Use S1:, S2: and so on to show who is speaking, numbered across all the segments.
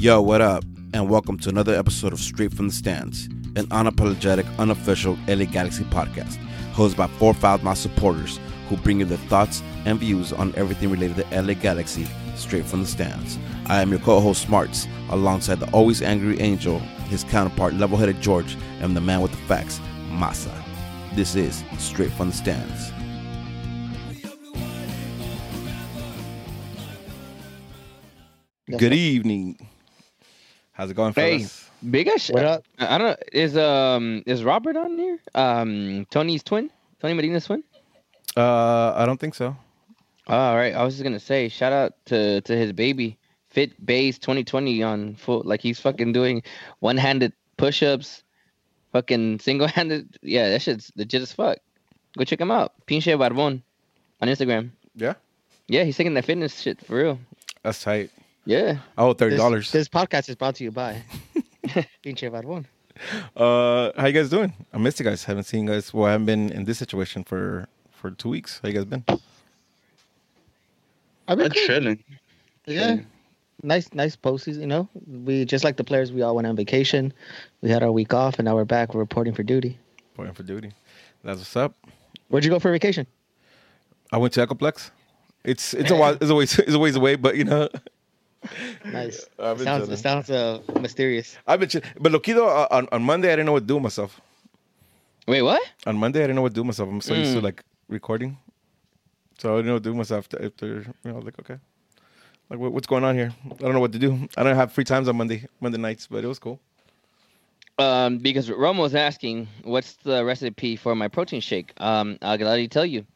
S1: Yo, what up? And welcome to another episode of Straight from the Stands, an unapologetic, unofficial LA Galaxy podcast, hosted by four Foulmouth supporters who bring you their thoughts and views on everything related to LA Galaxy straight from the stands. I am your co-host Smarts, alongside the always angry Angel, his counterpart level-headed George, and the man with the facts, Masa. This is Straight from the Stands. Good evening. How's it going,
S2: Hey,
S1: fellas?
S2: big ass.
S3: What up?
S2: I I don't know. Is um is Robert on here? Um, Tony's twin, Tony Medina's twin.
S1: Uh, I don't think so.
S2: All right. I was just gonna say, shout out to to his baby, Fit Bays 2020 on full. Like he's fucking doing one-handed push-ups, fucking single-handed. Yeah, that shit's legit as fuck. Go check him out, Pinche Barbon, on Instagram.
S1: Yeah,
S2: Yeah, he's taking that fitness shit for real.
S1: that's tight.
S2: Yeah.
S1: Oh, thirty
S3: This,
S1: dollars.
S3: this podcast is brought to you by Pinche Barbón.
S1: Uh, how you guys doing? I missed you guys. Haven't seen you guys. Well, I haven't been in this situation for for two weeks. How you guys been?
S3: I've been
S4: I'm
S3: cool.
S4: chilling.
S3: Yeah, nice, nice postseason. You know, we just like the players. We all went on vacation. We had our week off, and now we're back. We're reporting for duty.
S1: Reporting for duty. That's what's up.
S3: Where'd you go for vacation?
S1: I went to Ecoplex. It's it's a while. It's a ways it's a ways away, but you know.
S3: Nice. Sounds it sounds uh, mysterious.
S1: I've been, chill- but Loquido uh, on on Monday I didn't know what to do with myself.
S2: Wait, what?
S1: On Monday I didn't know what to do with myself. I'm so used to
S2: Mm.
S1: like recording, so I didn't know what to do with myself after, after you know like okay, like what, what's going on here? I don't know what to do. I don't have free times on Monday Monday nights, but it was cool.
S2: Um, because Romo's asking, what's the recipe for my protein shake? Um, I'll gladly tell you.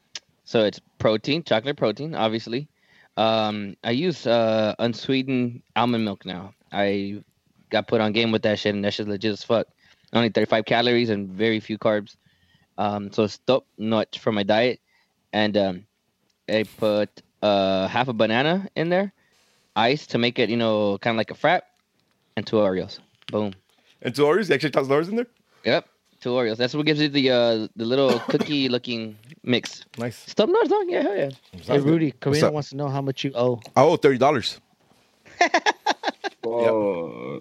S2: So it's protein, chocolate protein, obviously. Um, I use uh unsweetened almond milk now. I got put on game with that shit, and that shit's legit as fuck. Only 35 calories and very few carbs. Um, so it's top notch for my diet. And um, I put uh half a banana in there, ice to make it, you know, kind of like a frap, and two Oreos. Boom.
S1: And two Oreos, you actually toss Oreos in there.
S2: Yep, two Oreos. That's what gives you the uh the little cookie looking mix.
S1: Nice.
S2: Stop no dog. Yeah, hell yeah.
S3: Hey, Rudy,
S1: What's
S3: Karina
S1: up?
S3: wants to know how much you owe.
S1: I owe thirty dollars.
S4: Oh,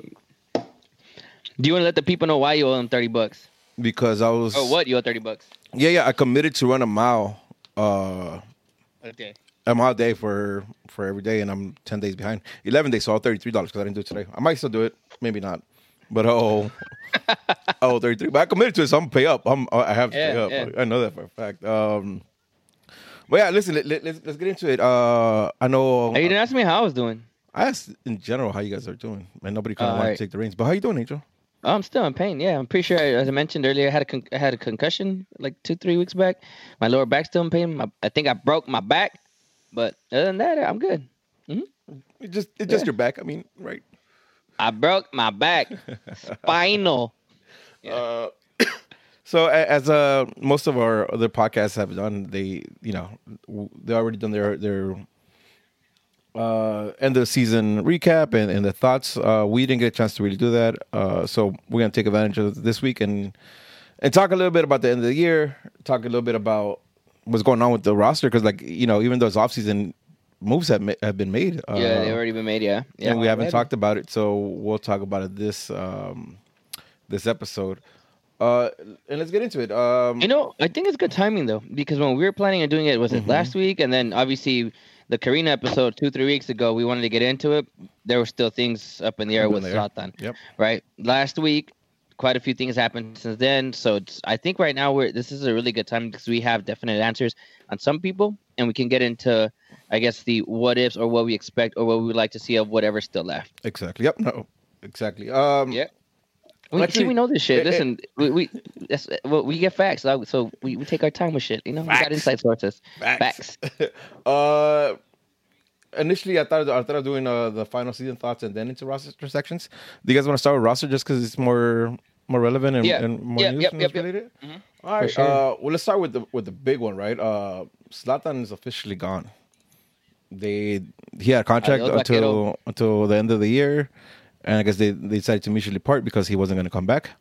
S2: Do you want to let the people know why you owe them thirty bucks?
S1: because I was.
S2: Or what you owe thirty bucks?
S1: Yeah, yeah. I committed to run a mile, uh,
S2: Okay.
S1: a mile a day for for every day, and I'm ten days behind. Eleven days, so I owe thirty three dollars because I didn't do it today. I might still do it, maybe not, but oh, oh, thirty three. But I committed to it, so I'm gonna pay up. I'm I have to pay up.
S2: yeah.
S1: I know that for a fact. Um, but yeah, listen, let, let, let's let's get into it. Uh, I know.
S2: Hey, you didn't ask me how I was doing.
S1: I asked in general how you guys are doing, and nobody kind of wanted
S2: right.
S1: to take the reins. But how you doing, Angel?
S2: I'm still in pain. Yeah, I'm pretty sure. As I mentioned earlier, I had a con- I had a concussion like two three weeks back. My lower back's still in pain. My, I think I broke my back, but other than that, I'm good.
S1: It just it's just your back. I mean, right?
S2: I broke my back, spinal.
S1: Uh, so as uh most of our other podcasts have done, they you know they already done their their uh end of season recap and, and the thoughts. Uh, we didn't get a chance to really do that. Uh, so we're gonna take advantage of this week and and talk a little bit about the end of the year. Talk a little bit about what's going on with the roster because like you know even though it's off season moves have ma- have been made. Uh,
S2: yeah, they've already been made. Yeah, yeah.
S1: and we haven't
S2: already.
S1: talked about it, so we'll talk about it this um this episode. Uh, and let's get into it. Um,
S2: You know, I think it's good timing though, because when we were planning on doing it, was it
S1: Mhm.
S2: last week? And then obviously the Karina episode two, three weeks ago, we wanted to get into it. There were still things up in the air with. Zlatan,
S1: Yep.
S2: right? Last week, quite a few things happened since then. So it's, I think right now we're this is a really good time because we have definite answers on some people, and we can get into, I guess, the what ifs or what we expect or what we would like to see of whatever's still left.
S1: exactly. Yep. No. Exactly. Um,
S2: Yeah. We,
S1: Actually,
S2: see, we know this shit.
S1: eh,
S2: Listen, we we that's, well, we get facts, so so we, we take our time with shit. You know, we got
S1: Facts.
S2: inside sources.
S1: Facts. uh, initially, I thought I thought of doing uh, the final season thoughts and then into roster sections. Do you guys want to start with roster just because it's more more relevant and,
S2: Yeah.
S1: and more
S2: Yep,
S1: news
S2: yep,
S1: news
S2: yep, yep.
S1: related?
S2: Mhm.
S1: All right.
S3: sure.
S1: Uh, well, let's start with the with the big one, right? Uh, Zlatan is officially gone. They he had a contract
S2: Adios,
S1: until
S2: vaquero.
S1: until the end of the year, and I guess they, they decided to mutually part because he wasn't going to come back.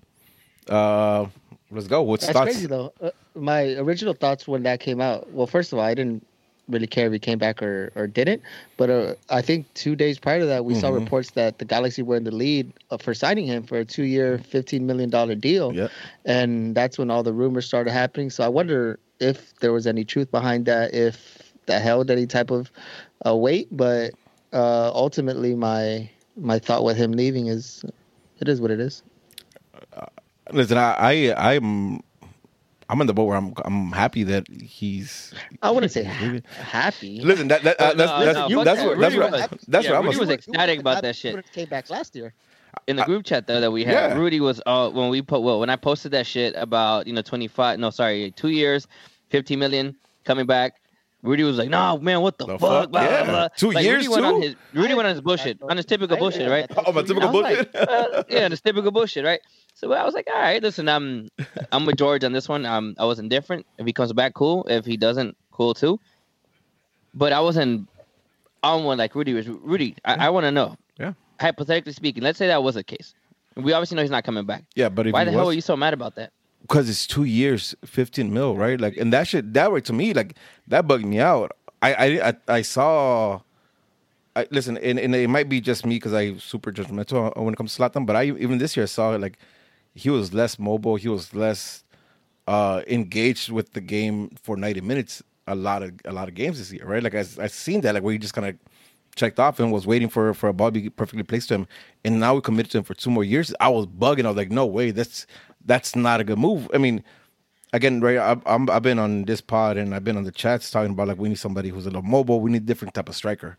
S1: Uh, let's go. What's
S3: That's
S1: thoughts?
S3: crazy though. Uh, my original thoughts when that came out. Well, first of all, I didn't really care if he came back or, or didn't. But uh, I think two days prior to that, we saw
S1: Mhm.
S3: reports that the Galaxy were in the lead uh, for signing him for a two-year, fifteen million dollar deal,
S1: Yeah.
S3: and that's when all the rumors started happening. So I wonder if there was any truth behind that, if that held any type of uh, weight. But uh, ultimately, my my thought with him leaving is, it is what it is.
S1: Listen, I, I I'm I'm in the boat where I'm I'm happy that he's.
S3: I wouldn't say ha- happy.
S1: Listen, that, that,
S2: Oh,
S1: that's
S2: no,
S1: that's
S2: no,
S1: you, that's
S2: that.
S1: what that's
S2: Rudy
S1: what
S2: was-
S1: that's
S2: yeah,
S1: what I'm.
S2: Rudy was
S1: a-
S2: ecstatic about that shit.
S3: Came back last year.
S2: in the group chat though that we had,
S1: Yeah.
S2: Rudy was uh when we put well when I posted that shit about you know twenty five no sorry two years, fifty million coming back. Rudy was like, "No, man, what the,
S1: The
S2: fuck?"
S1: fuck?
S2: Blah, blah,
S1: Yeah.
S2: blah.
S1: Two
S2: Like,
S1: years,
S2: Rudy went on
S1: too?
S2: his Rudy
S3: I
S2: went on his bullshit, on his typical
S3: I
S2: bullshit, right?
S3: that.
S1: Oh, my typical
S2: I was like,
S1: bullshit.
S2: uh, yeah, the typical bullshit, right? So I was like, all right, listen, I'm I'm with George on this one. Um, I was indifferent. If he comes back, cool. If he doesn't, cool too. But I wasn't on one like Rudy was. Rudy, I, I want to know.
S1: Yeah.
S2: Hypothetically speaking, let's say that was the case. We obviously know he's not coming back.
S1: Yeah, but if
S2: Why
S1: he
S2: the hell are you so mad about that?
S1: Because it's two years, fifteen mil, right? Like, and that shit that way to me, like that bugged me out. I I I, I saw. I listen, and, and it might be just me because I super judgmental when it comes to Zlatan, but I even this year I saw like he was less mobile, he was less uh engaged with the game for ninety minutes. A lot of a lot of games this year, right? Like I I seen that like where he just kind of checked off and was waiting for for a ball to be perfectly placed to him, and now we committed to him for two more years. I was bugging. I was like, no way, that's that's not a good move. I mean, again, right? I, I'm, I've been on this pod and I've been on the chats talking about like we need somebody who's a little mobile. We need different type of striker,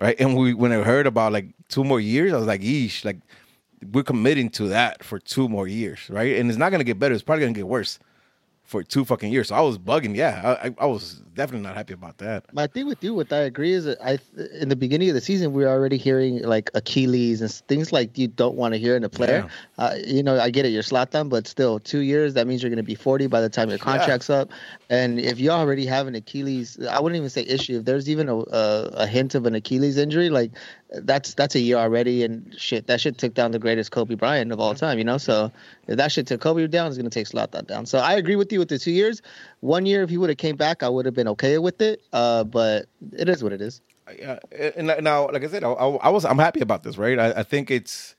S1: right? And we when I heard about like two more years, I was like, eesh, like we're committing to that for two more years, right? And it's not gonna get better. It's probably gonna get worse for two fucking years. So I was bugging. Yeah, I, I, was definitely not happy about that.
S3: My thing with you, what I agree is that I, in the beginning of the season, we were already hearing like Achilles and things like you don't want to hear in a player. Uh, you know, I get it, you're Zlatan, but still, two years that means you're going to be 40 by the time your contract's up. And if you already have an Achilles, I wouldn't even say issue. If there's even a, a, a hint of an Achilles injury, like that's that's a year already. And shit, that shit took down the greatest Kobe Bryant of all time. You know, so if that shit took Kobe down, it's going to take Zlatan down. So I agree with you with the two years. One year, if he would have came back, I would have been okay with it. Uh, but it is what it is.
S1: Yeah, and now, like I said, I, I was I'm happy about this, right? I, I think it's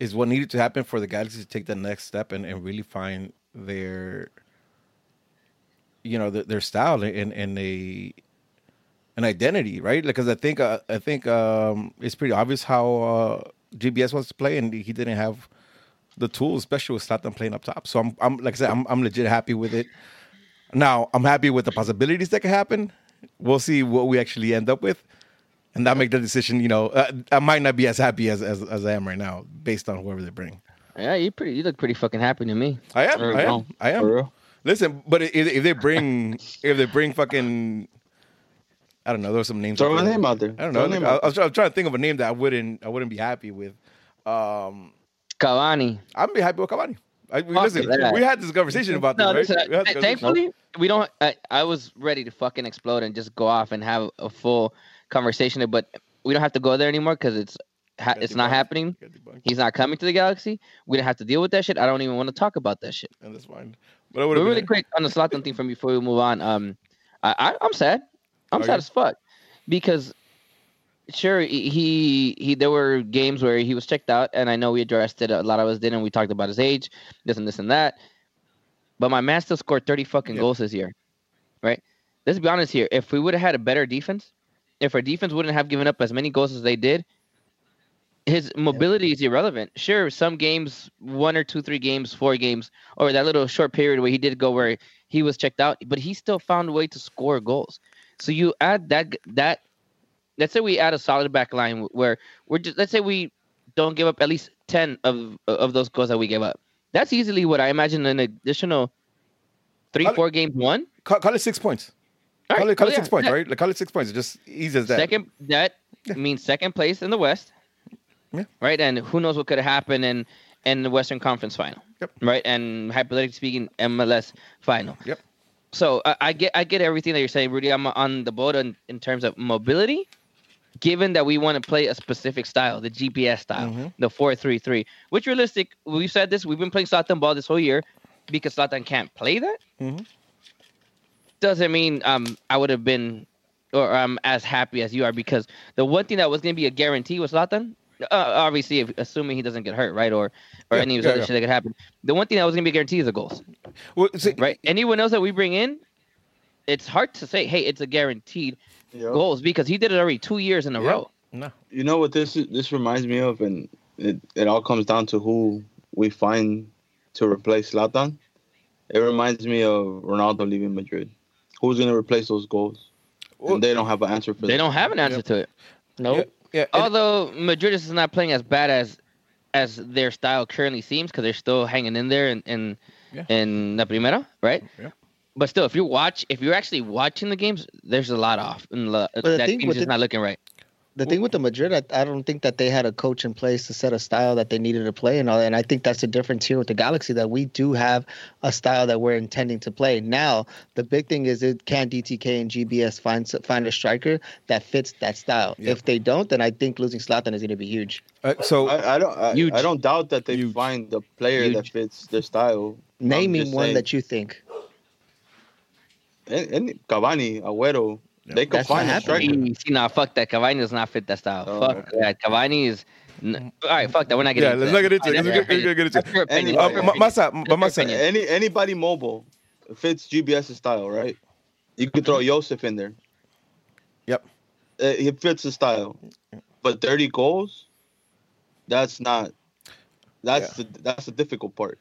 S1: is what needed to happen for the Galaxy to take the next step and, and really find their you know their, their style and and a an identity, right? Because I think uh, I think um, it's pretty obvious how uh, GBS wants to play, and he didn't have the tools, especially with Zlatan playing up top. So I'm, I'm like I said, I'm, I'm legit happy with it. Now I'm happy with the possibilities that could happen. We'll see what we actually end up with, and that make the decision. You know, uh, I might not be as happy as, as as I am right now, based on whoever they bring.
S2: Yeah, you pretty. You look pretty fucking happy to me.
S1: I am, I am, I am.
S2: for real.
S1: Listen, but if, if they bring, if they bring fucking, I don't know, there's some names.
S4: Throw
S1: out
S4: a
S1: there.
S4: name out there.
S1: I don't know. Like, I, I was, I was trying to think of a name that I wouldn't, I wouldn't be happy with. Um,
S2: Cavani.
S1: I'd be happy with Cavani. I, we, listen, we had this conversation about this,
S2: No,
S1: right?
S2: listen,
S1: We had this
S2: I-
S1: conversation.
S2: thankfully we don't. I, I was ready to fucking explode and just go off and have a full conversation, but we don't have to go there anymore because it's ha- it's not happening. He's not coming to the Galaxy. We don't have to deal with that shit. I don't even want to talk about that shit.
S1: and that's fine. But I
S2: But really quick on the Zlatan thing from before we move on. Um, I, I I'm sad. I'm
S1: Are
S2: sad
S1: you?
S2: as fuck because sure he he he- there were games where he was checked out, and I know we addressed it. A lot of us did, and we talked about his age, this and this and that. But my man still scored 30 fucking
S1: Yeah.
S2: goals this year, right? Let's be honest here. If we would have had a better defense, if our defense wouldn't have given up as many goals as they did, his mobility is irrelevant. Sure, some games, one or two, three games, four games, or that little short period where he did go where he was checked out, but he still found a way to score goals. So you add that that let's say we add a solid back line where we're just let's say we don't give up at least ten of of those goals that we gave up. That's easily what I imagine an additional three,
S1: Call it-
S2: four games won.
S1: call, call it six points.
S2: All
S1: Call
S2: right,
S1: it, call
S2: well,
S1: it oh, six
S2: yeah,
S1: points,
S2: that-
S1: right? Like call it six points. It's just easy as that.
S2: Second, that
S1: Yeah.
S2: means second place in the West.
S1: Yeah.
S2: Right, and who knows what could have happened in in the Western Conference Final.
S1: Yep.
S2: Right, and hypothetically speaking, MLS Final.
S1: Yep.
S2: So I, I get I get everything that you're saying, Rudy. I'm on the boat in, in terms of mobility. Given that we want to play a specific style, the GBS style,
S1: Mhm.
S2: the four three three, which realistic, we've said this. We've been playing Zlatan ball this whole year because Zlatan can't play that.
S1: Mhm.
S2: Doesn't mean um I would have been or I'm as happy as you are because the one thing that was going to be a guarantee was Zlatan. Uh, obviously, if, assuming he doesn't get hurt, right, or or
S1: Yeah,
S2: any of
S1: yeah,
S2: other
S1: yeah.
S2: shit that could happen. The one thing that was going to be guaranteed is the goals,
S1: Well, see,
S2: right? Anyone else that we bring in, it's hard to say, hey, it's a guaranteed
S4: Yep.
S2: goals because he did it already two years in a
S1: Yeah.
S2: row.
S1: No.
S4: You know what this this reminds me of, and it, it all comes down to who we find to replace Zlatan. It reminds me of Ronaldo leaving Madrid. Who's gonna replace those goals?
S1: Well,
S4: and they don't have an answer for
S2: They
S4: that.
S2: don't have an answer
S1: Yep.
S2: to it.
S3: Nope.
S1: Yeah, and-
S2: Although Madrid is not playing as bad as as their style currently seems because they're still hanging in there in in,
S1: Yeah.
S2: in La Primera, right?
S1: Yeah.
S2: But still, if you watch, if you're actually watching the games, there's a lot off, and la-
S3: the
S2: that
S3: thing
S2: team's just
S3: it-
S2: not looking right.
S3: The thing with the Madrid, I, I don't think that they had a coach in place to set a style that they needed to play and all. And I think that's the difference here with the Galaxy that we do have a style that we're intending to play. Now, the big thing is, it can DTK and GBS find find a striker that fits that style?
S1: Yeah.
S3: If they don't, then I think losing Zlatan is going to be huge.
S1: uh, so
S4: I, I don't. I,
S2: Huge.
S4: I don't doubt that they
S1: Huge.
S4: find the player that fits their style. Naming
S3: one
S4: saying.
S3: that you think.
S4: And, and Cavani, Agüero,
S1: Yeah.
S4: they could
S3: That's
S4: find
S3: not
S4: a striker.
S2: See, see, nah, fuck that. Cavani does not fit that style.
S4: Oh,
S2: fuck
S4: okay.
S2: that. Cavani is. N- all right, fuck that. We're not getting.
S1: yeah,
S2: into
S1: let's
S2: that.
S1: not get into it.
S2: That's
S1: Let's
S2: your
S1: get- get- get into it.
S2: That's your.
S4: Anyway,
S1: Uh,
S2: That's your
S1: Masa, but
S2: That's your
S1: Masa.
S4: Any anybody mobile fits GBS's style, right? You could throw Josef in there.
S1: Yep.
S4: Uh, he fits the style, but 30 goals, that's not. That's the that's the difficult part.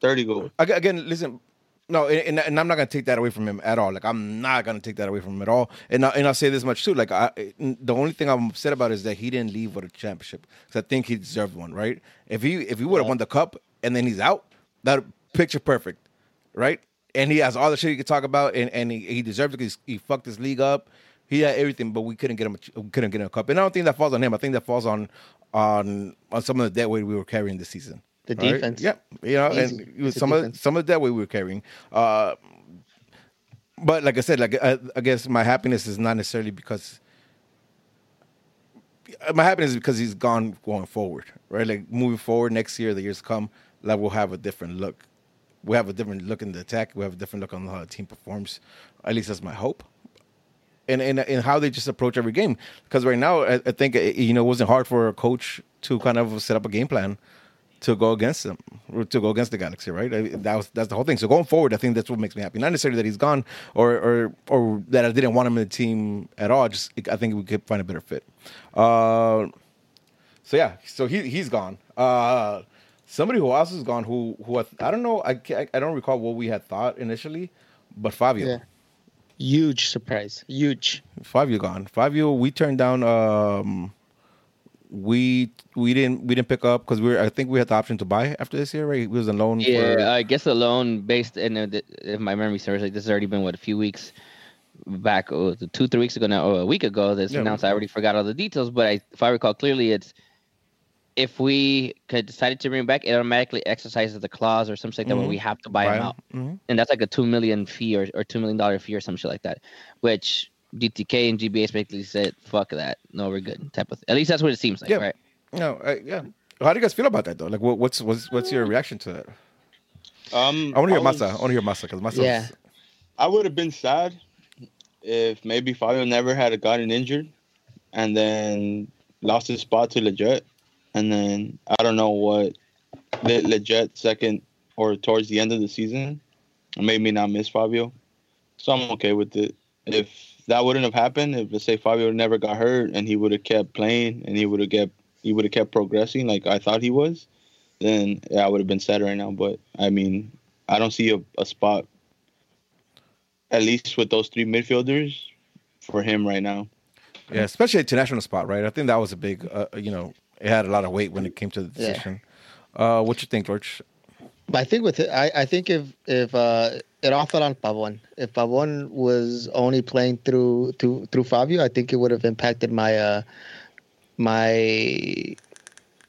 S4: 30 goals.
S1: Again, listen. No, and, and I'm not gonna take that away from him at all. Like I'm not gonna take that away from him at all. And I, and I'll say this much too. Like I, the only thing I'm upset about is that he didn't leave with a championship because I think he deserved one. Right? If he if he would have won the cup and then he's out, that picture perfect, right? And he has all the shit he could talk about, and, and he, he deserves it because he fucked his league up. He had everything, but we couldn't get him. A, we couldn't get him a cup, and I don't think that falls on him. I think that falls on on on some of the debt weight we were carrying this season.
S3: The
S1: Right?
S3: defense.
S1: Yeah, you know,
S3: Easy.
S1: and it was
S3: It's a
S1: some of some of that way we were carrying. Uh, but like I said, like I, I guess my happiness is not necessarily because uh, my happiness is because he's gone going forward, right? Like moving forward next year, the years to come, like we'll have a different look. We have a different look in the attack. We have a different look on how the team performs. At least that's my hope. And and, and how they just approach every game. Because right now, I, I think it, you know it wasn't hard for a coach to kind of set up a game plan to go against them, or to go against the Galaxy, right? I, that was that's the whole thing. So going forward, I think that's what makes me happy. Not necessarily that he's gone, or or or that I didn't want him in the team at all. Just I think we could find a better fit. Uh, so yeah, so he he's gone. Uh, somebody who else is gone, who who I, I don't know, I can't, I don't recall what we had thought initially, but Fabio.
S3: Yeah. Huge surprise. Huge.
S1: Fabio gone. Fabio, we turned down. Um, we we didn't we didn't pick up because we were. I think we had the option to buy after this year, right? He was a loan.
S2: Yeah,
S1: for,
S2: I guess a loan based, and uh, if my memory serves, like this has already been what a few weeks back, or two, three weeks ago now, or a week ago. This
S1: Yeah.
S2: announced. I already forgot all the details, but I, if I recall clearly, it's if we could decided to bring him back, it automatically exercises the clause or something like that where
S1: Mhm.
S2: we have to buy, him out,
S1: Mhm.
S2: and that's like a two million fee or, or two million dollar fee or some shit like that, which. DTK and GBS basically said, "Fuck that, no, we're good." Type of. At least that's what it seems like,
S1: Yeah.
S2: right?
S1: No, I, yeah. How do you guys feel about that though? Like, what, what's what's what's your reaction to that?
S4: Um,
S1: I want to hear
S4: was-
S1: Masa. I want to hear Masa because Masa.
S3: Yeah.
S4: I would have been sad if maybe Fabio never had gotten injured and then lost his spot to Lletget. And then I don't know what Le- Lletget second or towards the end of the season made me not miss Fabio. So I'm okay with it. If that wouldn't have happened, if let's say Fabio never got hurt and he would have kept playing and he would have kept he would have kept progressing like I thought he was, then yeah, I would have been sad right now. But I mean, I don't see a, a spot at least with those three midfielders for him right now.
S1: yeah, especially international spot, right? I think that was a big. Uh, you know, it had a lot of weight when it came to the
S3: Yeah.
S1: decision. Uh, what you think, George?
S3: I think with it, I, I think if if uh, it all fell on Pavon. If Pavon was only playing through through through Fabio, I think it would have impacted my uh my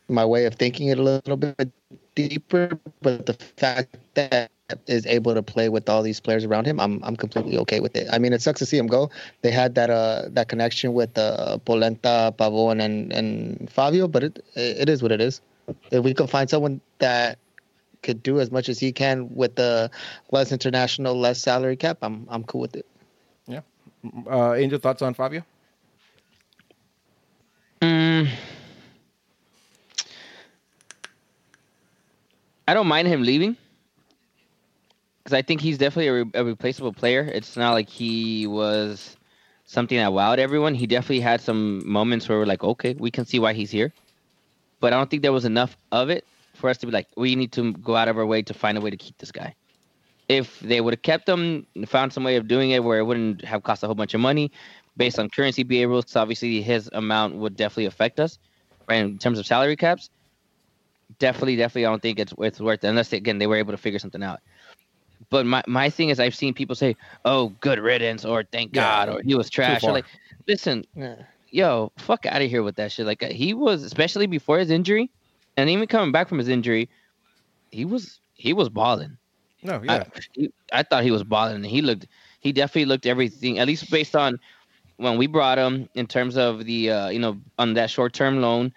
S3: my way of thinking it a little bit deeper. But the fact that is able to play with all these players around him, I'm I'm completely okay with it. I mean, it sucks to see him go. They had that uh that connection with uh, Polenta, Pavon, and and Fabio, but it it is what it is. If we can find someone that could do as much as he can with the less international, less salary cap, I'm I'm cool with it. Yeah.
S1: Uh, Angel, thoughts on Fabio?
S2: Mm. I don't mind him leaving because I think he's definitely a, re- a replaceable player. It's not like he was something that wowed everyone. He definitely had some moments where we're like, okay, we can see why he's here, but I don't think there was enough of it for us to be like, we need to go out of our way to find a way to keep this guy. If they would have kept him, found some way of doing it where it wouldn't have cost a whole bunch of money, based on current CBA rules, so obviously his amount would definitely affect us, right? In terms of salary caps, definitely, definitely, I don't think it's it's worth it unless again they were able to figure something out. But my my thing is, I've seen people say, "Oh, good riddance," or "Thank
S1: Yeah,
S2: God," or "He was trash." Or like, listen,
S3: Yeah.
S2: yo, fuck out of here with that shit. Like he was, especially before his injury, and even coming back from his injury, he was he was balling.
S1: No, yeah.
S2: I, he- I thought he was balling, and he looked. He definitely looked everything, at least based on when we brought him in terms of the uh, you know on that short term loan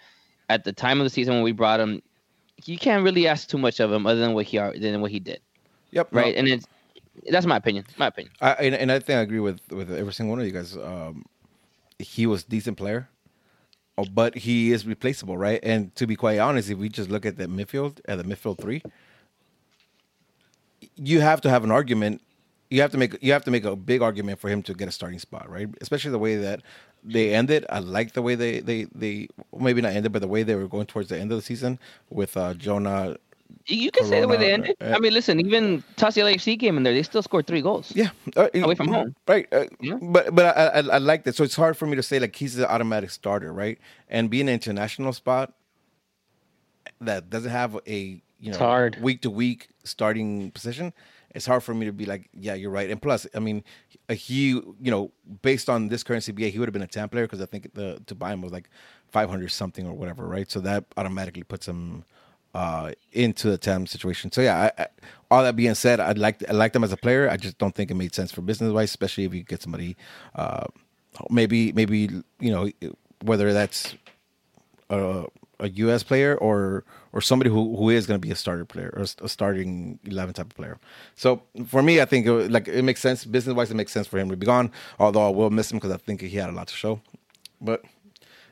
S2: at the time of the season when we brought him. You can't really ask too much of him other than what he are than what he did,
S1: yep. no,
S2: right? And it's that's my opinion. My opinion.
S1: I, and, and I think I agree with with every single one of you guys. Um, he was decent player, but he is replaceable, right? And to be quite honest, if we just look at the midfield at the midfield three, you have to have an argument. You have to make you have to make a big argument for him to get a starting spot, right? Especially the way that they ended. I like the way they they they maybe not ended, but the way they were going towards the end of the season with uh, Jonah.
S2: You can say the way they ended.
S1: uh,
S2: I mean, listen, even Tassi LAFC came in there. They still scored three goals.
S1: Yeah, uh,
S2: Away from home.
S1: right? Uh,
S2: Yeah.
S1: But but I, I I like that. So it's hard for me to say like he's an automatic starter, right? And being an international spot that doesn't have a you know
S3: hard.
S1: week to week starting position, it's hard for me to be like, yeah, you're right. And plus, I mean, he you know based on this current CBA, he would have been a TAM player because I think the to buy him was like 500 something or whatever, right? So that automatically puts him uh into the TAM situation. So yeah, I, I, all that being said, I like I like them as a player. I just don't think it made sense for business wise, especially if you get somebody uh maybe maybe you know whether that's a, a US player or or somebody who, who is going to be a starter player or a starting 11 type of player. So for me, I think it, like it makes sense business wise. It makes sense for him to be gone. Although I will miss him because I think he had a lot to show. But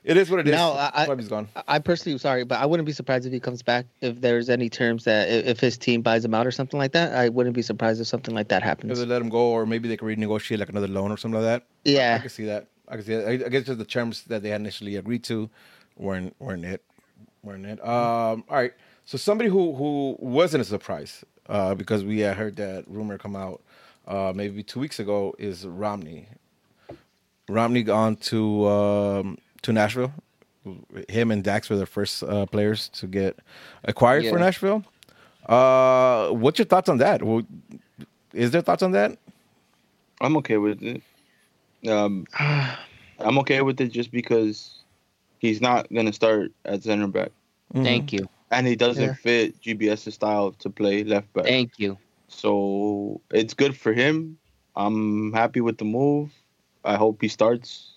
S1: it is what it is.
S3: No, I-
S1: he's gone.
S3: I personally, sorry, but I wouldn't be surprised if he comes back. If there's any terms that if his team buys him out or something like that, I wouldn't be surprised if something like that
S1: If
S3: happens.
S1: they let him go, or maybe they can renegotiate like another loan or something like that. Yeah, I
S3: Yeah,
S1: can see that. I can see that. I, I guess just the terms that they had initially agreed to weren't weren't it. Weren't it. Um, all right. So somebody who who wasn't a surprise uh, because we had heard that rumor come out uh, maybe two weeks ago is Romney. Romney gone to um, to Nashville. Him and Dax were the first uh, players to get acquired for Nashville. Uh, what's your thoughts on that? Is there thoughts on that?
S4: I'm okay with it. Um, I'm okay with it just because he's not gonna start at center back,
S1: Mm-hmm.
S2: Thank you.
S4: and he doesn't
S3: Yeah.
S4: fit GBS's style to play left back.
S2: Thank you.
S4: So it's good for him. I'm happy with the move. I hope he starts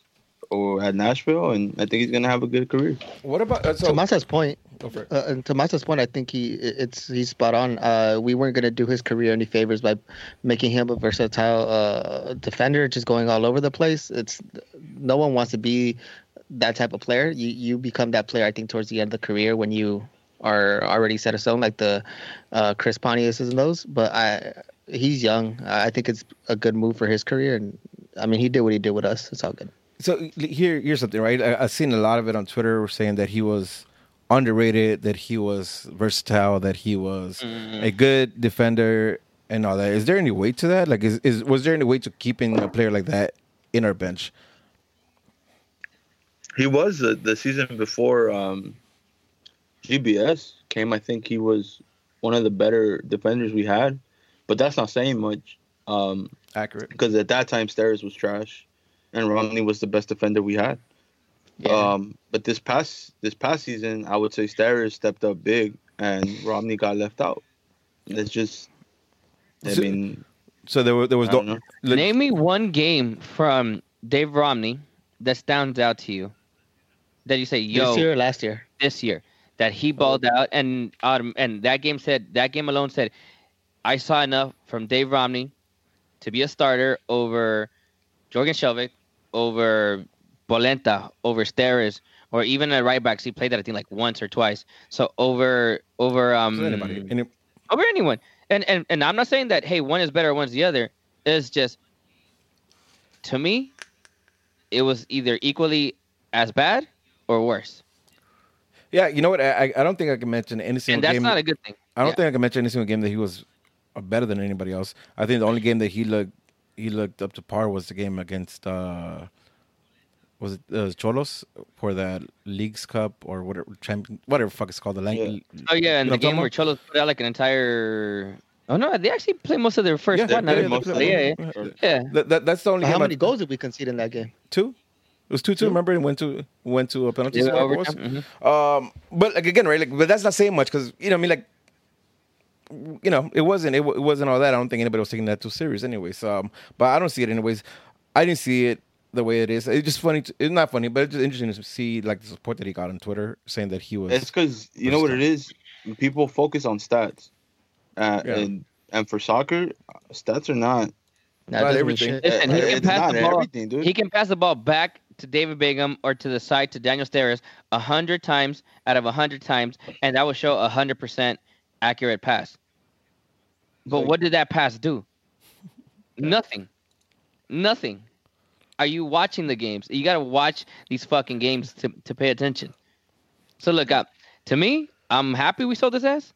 S4: or at Nashville, and I think he's gonna have a good career.
S1: What about uh, so?
S3: to Masa's point,
S1: go for it.
S3: uh, and to Masa's point, I think he it's he's spot on. Uh, we weren't gonna do his career any favors by making him a versatile uh, defender, just going all over the place. It's no one wants to be that type of player. You you become that player, I think, towards the end of the career when you are already set a stone, like the uh, Chris Pontius and those. But I he's young. I think it's a good move for his career, and I mean, he did what he did with us. It's all good.
S1: So here, here's something, right? I, I've seen a lot of it on Twitter saying that he was underrated, that he was versatile, that he was a good defender, and all that. Is there any weight to that? Like, is, is was there any weight to keeping a player like that in our bench?
S4: He was the, the season before um, GBS came. I think he was one of the better defenders we had, but that's not saying much um,
S1: Accurate.
S4: because at that time Steres was trash, and Romney was the best defender we had.
S2: Yeah.
S4: Um, but this past this past season, I would say Steres stepped up big, and Romney got left out. It's just, I
S1: So-
S4: mean,
S1: So there was there was
S4: I don't
S1: no.
S4: know.
S1: le-
S2: Name me one game from Dave Romney that stands out to you that you say, "Yo,
S3: this year or last year?
S2: this year that he balled out and um, and that game said that game alone said I saw enough from Dave Romney to be a starter over Jorgen Skjelvik over Polenta over Steres or even at right backs he played that I think like once or twice. So over over um
S1: anybody, any,
S2: over anyone. And and and I'm not saying that hey one is better, one's the other. It's just to me, it was either equally as bad or worse,
S1: yeah, you know what? I, I- don't think I can mention any single game.
S2: and that's
S1: game.
S2: not a good thing.
S1: I don't
S2: Yeah.
S1: think I can mention any single game that he was uh, better than anybody else. I think the only game that he looked he looked up to par was the game against uh was it uh, Cholos for that Leagues Cup or whatever champion whatever fuck it's called the lang-
S4: Yeah.
S2: Oh yeah, and
S1: You know
S2: the game
S1: what
S2: where Cholos put out like an entire. Oh no, they actually played most of their first
S1: Yeah,
S2: one.
S4: they
S2: now
S4: most of
S2: yeah, yeah, yeah.
S1: that- that- that's the only
S3: How many
S1: I,
S3: goals did we concede in that game?
S1: Two. It was two two. Remember, it went to went to a penalty
S2: Yeah,
S1: spot.
S2: overtime, mhm.
S1: Um, but like again, right? Like, but that's not saying much because you know, I mean, like, you know, it wasn't it, it wasn't all that. I don't think anybody was taking that too serious, anyways. Um, but I don't see it anyways. I didn't see it the way it is. It's just funny. To, it's not funny, but it's just interesting to see like the support that he got on Twitter saying that he was.
S4: It's because you know what it is. People focus on stats, uh,
S1: Yeah.
S4: and and for soccer, stats are not.
S1: Not
S3: doesn't
S1: everything.
S3: shit.
S2: Listen, he
S4: uh,
S2: can pass the ball.
S4: dude.
S2: He can pass the ball back to David Bingham or to the side to Daniel Steres a hundred times out of a hundred times, and that will show a hundred percent accurate pass. But
S4: Like-
S2: what did that pass do? Nothing. Nothing. Are you watching the games? You got to watch these fucking games to, to pay attention. So look up. To me, I'm happy we sold this ass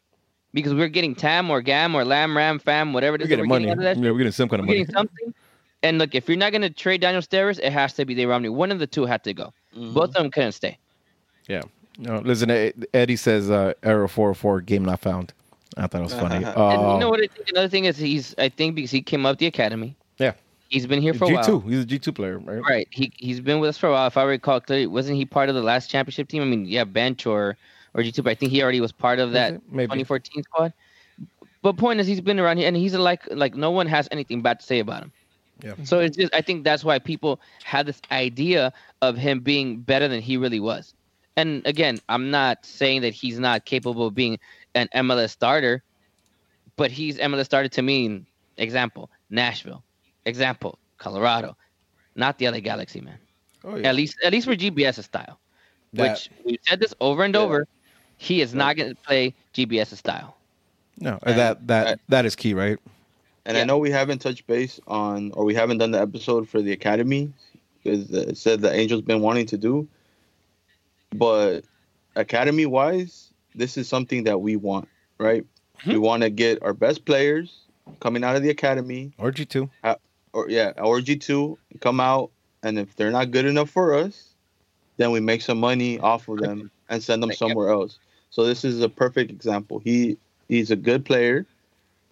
S2: because we're getting Tam or Gam or Lam Ram Fam, whatever it
S1: we're getting
S2: we're
S1: money.
S2: of that
S1: Yeah, we're getting some kind of
S2: we're
S1: money.
S2: something. And look, if you're not going to trade Daniel Steres, it has to be Dave Romney. One of the two had to go.
S4: Mhm.
S2: Both of them couldn't stay. Yeah.
S1: No, listen, Eddie says uh, error four four game not found. I thought it was funny. Uh,
S2: and you know what? I think another thing is he's. I think because he came up the academy.
S1: Yeah.
S2: He's been here for a while.
S1: two. He's a G two player, right?
S2: Right. He he's been with us for a while. If I recall clearly, wasn't he part of the last championship team? I mean, yeah, bench or or G two, but I think he already was part of that
S1: Was it? Maybe.
S2: 2014 squad. But point is, he's been around here, and he's like like no one has anything bad to say about him.
S1: Yeah.
S2: So it's just I think that's why people had this idea of him being better than he really was. And again, I'm not saying that he's not capable of being an MLS starter, but he's MLS starter to me. Example: Nashville. Example: Colorado. Not the other Galaxy, man.
S1: Oh, yeah.
S2: At least at least for GBS style.
S1: That-
S2: which we've said this over and
S4: Yeah.
S2: over. He is not going to play GBS style.
S1: no,
S4: And-
S1: that that
S4: uh,
S1: that is key, right?
S4: And
S2: Yeah.
S4: I know we haven't touched base on, or we haven't done the episode for the academy, because it said the Angels been wanting to do. But academy wise, this is something that we want, right?
S2: Hmm.
S4: We want to get our best players coming out of the academy,
S1: Or G two.
S4: or yeah, or G two come out, and if they're not good enough for us, then we make some money off of them and send them somewhere else. So this is a perfect example. He he's a good player,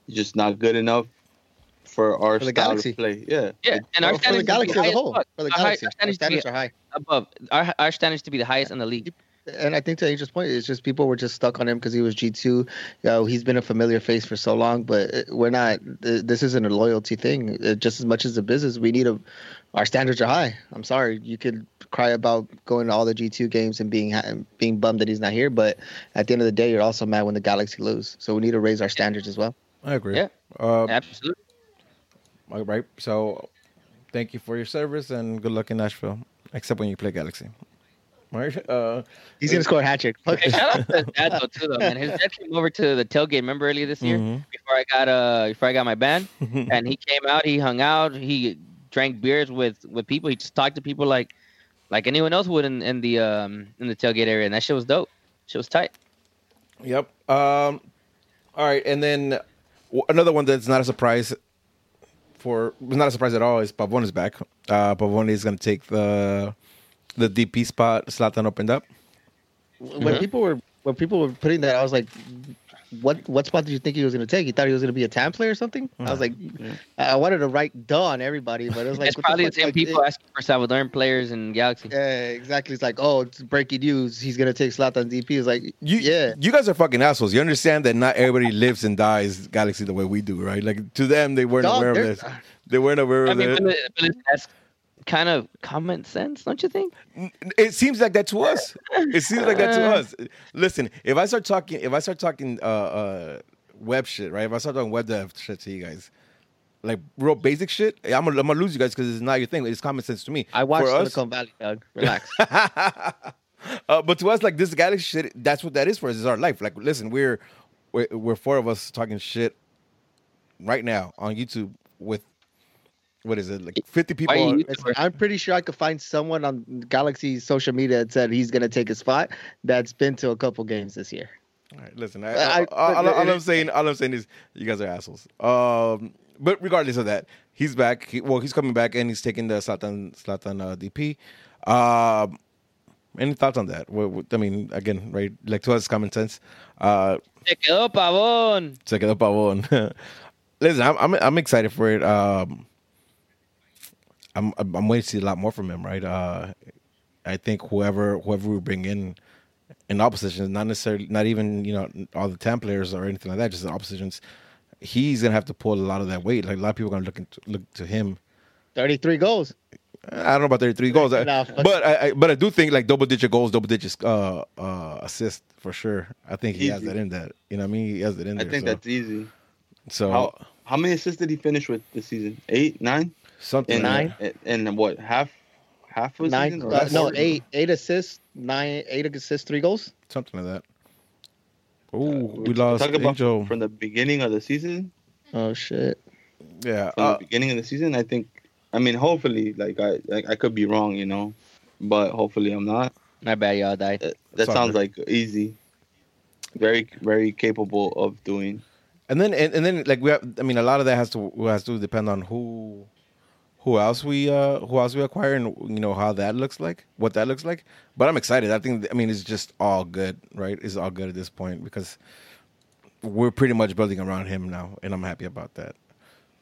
S4: he's just not good enough for our
S3: For the
S4: style
S3: Galaxy.
S4: of play. Yeah,
S2: Yeah, and our
S3: Or for the Galaxy as a whole. For the
S2: Our high-
S3: Galaxy,
S2: our
S3: our
S2: standards to
S3: standards are high.
S2: above our our standards to be the highest in the league.
S3: And I think to Angel's point, it's just people were just stuck on him because he was G two. You know, he's been a familiar face for so long, but uh, we're not. This isn't a loyalty thing. Uh, Just as much as a business, we need a. Our standards are high. I'm sorry, you could cry about going to all the G two games and being being bummed that he's not here, but at the end of the day, you're also mad when the Galaxy lose. So we need to raise our standards as well.
S1: I agree.
S2: Yeah.
S1: Uh,
S2: Absolutely.
S1: all right. So, thank you for your service and good luck in Nashville, except when you play Galaxy. All right. Uh,
S3: He's gonna score a hat trick.
S2: Hey, shout out to his dad though too though, man. His dad came over to the tailgate. Remember earlier this year
S1: mhm.
S2: before I got uh before I got my band, and he came out. He hung out. He drank beers with with people. He just talked to people like like anyone else would in, in the um in the tailgate area, and that shit was dope. Shit was tight.
S1: Yep. Um, all right, and then w- another one that's not a surprise for not a surprise at all is Pavon is back. Uh, Pavon is going to take the the DP spot. Zlatan opened up.
S3: when mm-hmm. people were when people were putting that, I was like, "What what spot did you think he was going to take? You thought he was going to be a TAM player or something?" I was uh-huh. like, I I wanted to write "duh" on everybody, but it was like
S2: it's probably the
S3: fuck?
S2: same
S3: Like,
S2: people
S3: it-
S2: asking for Salvadoran players in Galaxy.
S3: Yeah, exactly. It's like, oh, it's breaking news. He's gonna take Zlatan DP. It's like,
S1: You,
S3: yeah,
S1: you guys are fucking assholes. You understand that not everybody lives and dies Galaxy the way we do, right? Like to them, they weren't
S3: Dog,
S1: aware of this. They weren't aware
S2: I
S1: of
S2: mean,
S1: it.
S2: but, it- but it- that's kind of common sense, don't you think?
S1: It seems like that to us. It seems like that to us. Listen, if I start talking, if I start talking uh, uh, web shit, right? If I start talking web dev shit to you guys, like real basic shit, I'm gonna, I'm gonna lose you guys because it's not your thing. It's common sense to me.
S3: I watched
S1: For us-
S3: Silicon Valley, Doug. Relax.
S1: uh, but to us, like this galaxy shit, that's what that is for us. Is our life. Like, listen, we're, we're we're four of us talking shit right now on YouTube with what is it like 50 people?
S2: Why you-
S3: I'm pretty sure I could find someone on Galaxy's social media that said he's gonna take a spot that's been to a couple games this year.
S1: All right, listen, I,
S3: I-
S1: I, all, all- all
S3: it-
S1: I'm saying, all I'm saying is, you guys are assholes. Um, but regardless of that, he's back. He, well, he's coming back and he's taking the Zlatan Zlatan uh, DP. Um, any thoughts on that? What, what- I mean, again, right? Like to us, common sense. Uh,
S2: Se quedó pavón.
S1: se quedó pavón. listen, I'm, I'm I'm excited for it. Um, I'm I'm I'm waiting to see a lot more from him. Right? Uh, I think whoever whoever we bring in in all positions, not necessarily, not even you know all the temp players or anything like that, just the oppositions. He's gonna have to pull a lot of that weight. Like a lot of people are gonna look into, look to him.
S3: 33 goals.
S1: I don't know about 33 goals, I-
S3: Nah,
S1: but I, I but I do think like double digit goals, double digits uh uh assists for sure. I think he has that in that. You know what I mean? He has it in there.
S4: I
S1: there.
S4: think
S1: so,
S4: that's easy.
S1: so
S4: How how many assists did he finish with this season? Eight, nine,
S1: something
S4: in
S3: Nine.
S4: and, in what half half of a
S3: Nine, uh, no, eight, eight assists, nine, eight assists, three goals.
S1: something like that. Oh, we
S4: We're
S1: lost
S4: talking about
S1: Angel.
S4: from the beginning of the season.
S3: Oh shit!
S1: Yeah,
S4: From
S1: uh,
S4: the beginning of the season, I think. I mean, hopefully, like I like, I could be wrong, you know, but hopefully I'm not.
S2: My bad, y'all died.
S4: That, that sounds like easy. Very very capable of doing.
S1: and then and, and then like we have. I mean, a lot of that has to has to depend on who who else we uh who else we acquire and you know how that looks like, what that looks like. But I'm excited. I think I mean it's just all good, right? It's all good at this point because we're pretty much building around him now, and I'm happy about that.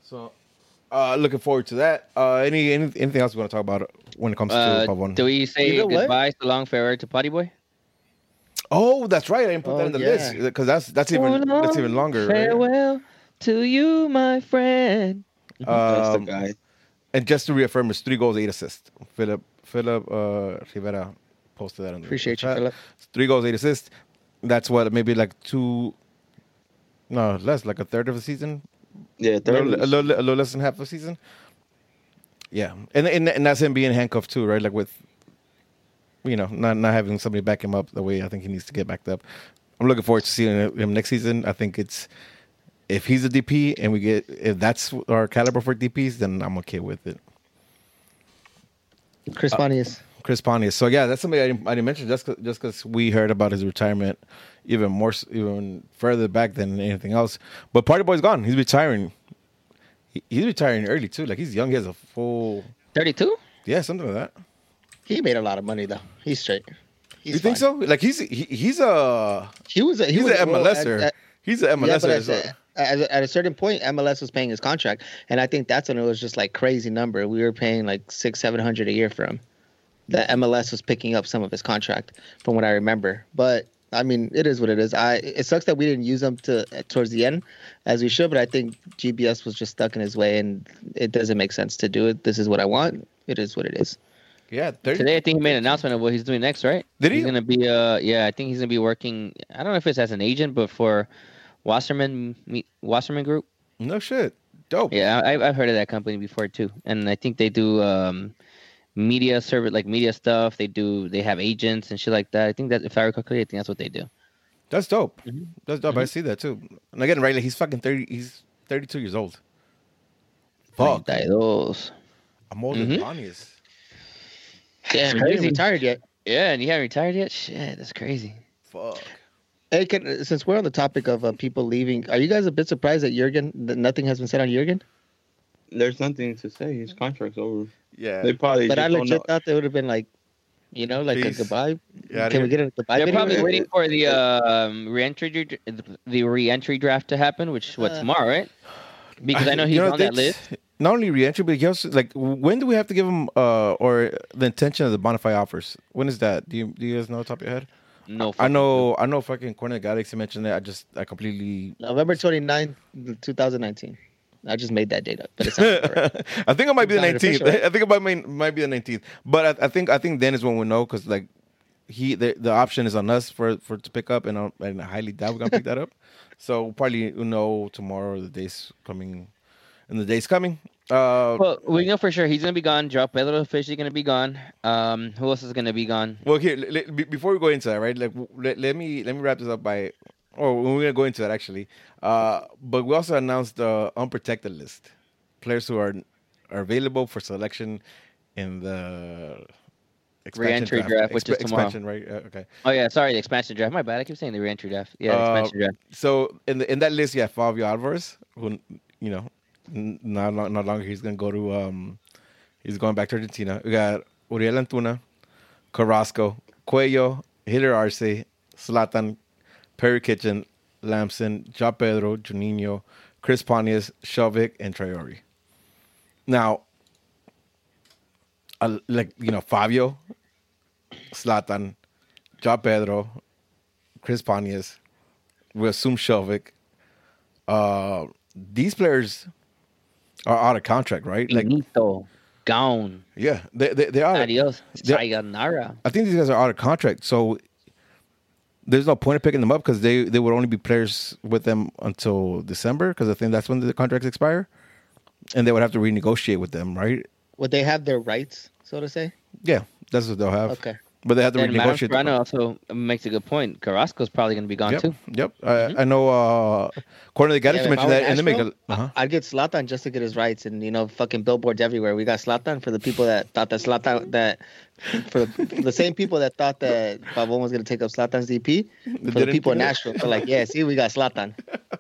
S1: So. Uh, looking forward to that. Uh, any, any anything else we want to talk about when it comes
S2: Uh,
S1: to Pavon?
S2: do we say
S3: You know what?
S2: goodbye, so long, farewell to Potty Boy?
S1: Oh, that's right. I didn't put that
S3: Oh,
S1: in the
S3: yeah.
S1: list because that's that's even that's even
S2: long,
S1: longer. Right?
S2: Farewell to you, my friend.
S4: That's
S1: Um,
S4: the guy.
S1: And just to reaffirm, it's three goals, eight assists. Philip Philip uh, Rivera posted that on the
S3: Appreciate you. Philip.
S1: Three goals, eight assists. That's what maybe like two, no less, like a third of a season,
S4: Yeah,
S1: a little, a little, a little less than half a season. Yeah, and, and and that's him being handcuffed too, right? Like with, you know, not not having somebody back him up the way I think he needs to get backed up. I'm looking forward to seeing him next season. I think it's if he's a DP and we get if that's our caliber for DPs, then I'm okay with it.
S3: Chris Pontius.
S1: Uh, Chris Pontius. So yeah, that's somebody I didn't, I didn't mention just 'cause- just because we heard about his retirement even more even further back than anything else. But Party Boy's gone. He's retiring. He, he's retiring early too. Like he's young. He has a full
S2: 32?
S1: yeah, something like that.
S3: He made a lot of money though. He's straight. He's
S1: you think so? Like he's he, he's a
S3: He was a he
S1: he's
S3: was
S1: an MLSer.
S3: at- at-
S1: he's an
S3: yeah, but
S1: as
S3: at,
S1: well.
S3: at, at a certain point, MLS was paying his contract, and I think that's when it was just like crazy number. We were paying like six, seven hundred a year for him. The MLS was picking up some of his contract, from what I remember. But I mean, it is what it is. I it sucks that we didn't use him to towards the end, as we should. But I think GBS was just stuck in his way, and it doesn't make sense to do it. This is what I want. It is what it is.
S1: yeah, 30,
S2: Today, I think he made an announcement of what he's doing next, right?
S1: Did he?
S2: He's gonna be uh yeah, I think he's gonna be working. I don't know if it's as an agent, but for Wasserman Wasserman Group.
S1: no shit. Dope.
S2: Yeah, I, I've heard of that company before too, and I think they do um media service like media stuff. They do they have agents and shit like that. I think that if I recall correctly, I think that's what they do.
S1: That's dope.
S2: Mhm.
S1: That's dope. I see that too. And again, right? Like he's fucking thirty. He's thirty-two years old. Fuck.
S2: 32.
S1: I'm older than
S2: Mhm.
S1: Pontius.
S2: Damn,
S3: He ain't
S2: crazy.
S3: retired yet.
S2: Yeah, and you haven't retired yet? Shit, that's crazy.
S1: Fuck.
S3: Hey, can, since we're on the topic of uh, people leaving, are you guys a bit surprised that Jurgen that nothing has been said on Jurgen?
S4: There's nothing to say. His contract's over.
S1: Yeah.
S4: They probably.
S3: But I
S4: just don't
S3: legit
S4: know.
S3: thought they would have been like, you know, like
S1: Peace.
S3: a goodbye.
S1: Yeah,
S3: Can we get a goodbye
S2: They're
S3: video?
S2: probably waiting for the um, re-entry the re-entry draft to happen, which is what
S3: Uh,
S2: tomorrow, right? Because I know he's
S1: You
S2: on that list.
S1: Not only reentry, but he also like when do we have to give him uh or the intention of the bonafide offers? When is that? Do you do you guys know off the top of your head?
S2: No,
S1: I
S2: fucking
S1: know I know fucking Corner Galaxy mentioned that. I just I completely
S3: November 29th, 2019. I just made that date up, but it sounds correct.
S1: I think it might be the nineteenth.
S3: right?
S1: I think it might might, might be the nineteenth. But I, I think I think then is when we know because like he the, the option is on us for for to pick up, and I, and I highly doubt we're gonna pick that up. So we'll probably you know tomorrow or the days coming in the days coming. Uh,
S2: Well, we know for sure he's gonna be gone. Joao Pedro officially gonna be gone. Um, who else is gonna be gone?
S1: Well, here, le- be- before we go into that, right? Like, let, let me let me wrap this up by, or we're gonna go into that actually. Uh, but we also announced the unprotected list, players who are are available for selection in the
S2: Re-entry draft, which is tomorrow.
S1: expansion, right? Uh, okay.
S2: Oh yeah, sorry, the expansion draft. My bad. I keep saying the reentry draft. Yeah,
S1: Uh,
S2: expansion draft.
S1: So in the in that list, you have Fabio Alvarez, who you know, not long, not longer he's gonna go to um, he's going back to Argentina. We got Uriel Antuna, Carrasco, Cuello, Hitler Arce, Zlatan, Perry Kitchen, Lampson, João Pedro, Juninho, Chris Pontius, Skjelvik, and Traore. Now, uh, like you know, Fabio, Zlatan, João Pedro, Chris Pontius, we assume Skjelvik. Uh, these players are out of contract, right? Like,
S2: Benito, gone.
S1: yeah, they they, they are.
S2: Adios. Sayonara.
S1: I think these guys are out of contract, so there's no point of picking them up because they they would only be players with them until December because I think that's when the contracts expire, and they would have to renegotiate with them, right?
S3: Would they have their rights, so to say?
S1: Yeah, that's what they'll have.
S3: Okay.
S1: But they have to
S2: And Madame
S1: renegotiate.
S2: Serrano also makes a good point. Carrasco's probably going to be gone
S1: Yep,
S2: too.
S1: yep. I, I know. Uh, according to the Galaxy,
S3: Yeah, if
S1: mentioned
S3: were
S1: that, and they make a. Uh-huh.
S3: I'd get Zlatan just to get his rights, and you know, fucking billboards everywhere. We got Zlatan for the people that thought that Zlatan that for the, the same people that thought that Pavon was gonna take up Zlatan's DP. For the people in? Nashville, they're like, yeah, see, we got Zlatan.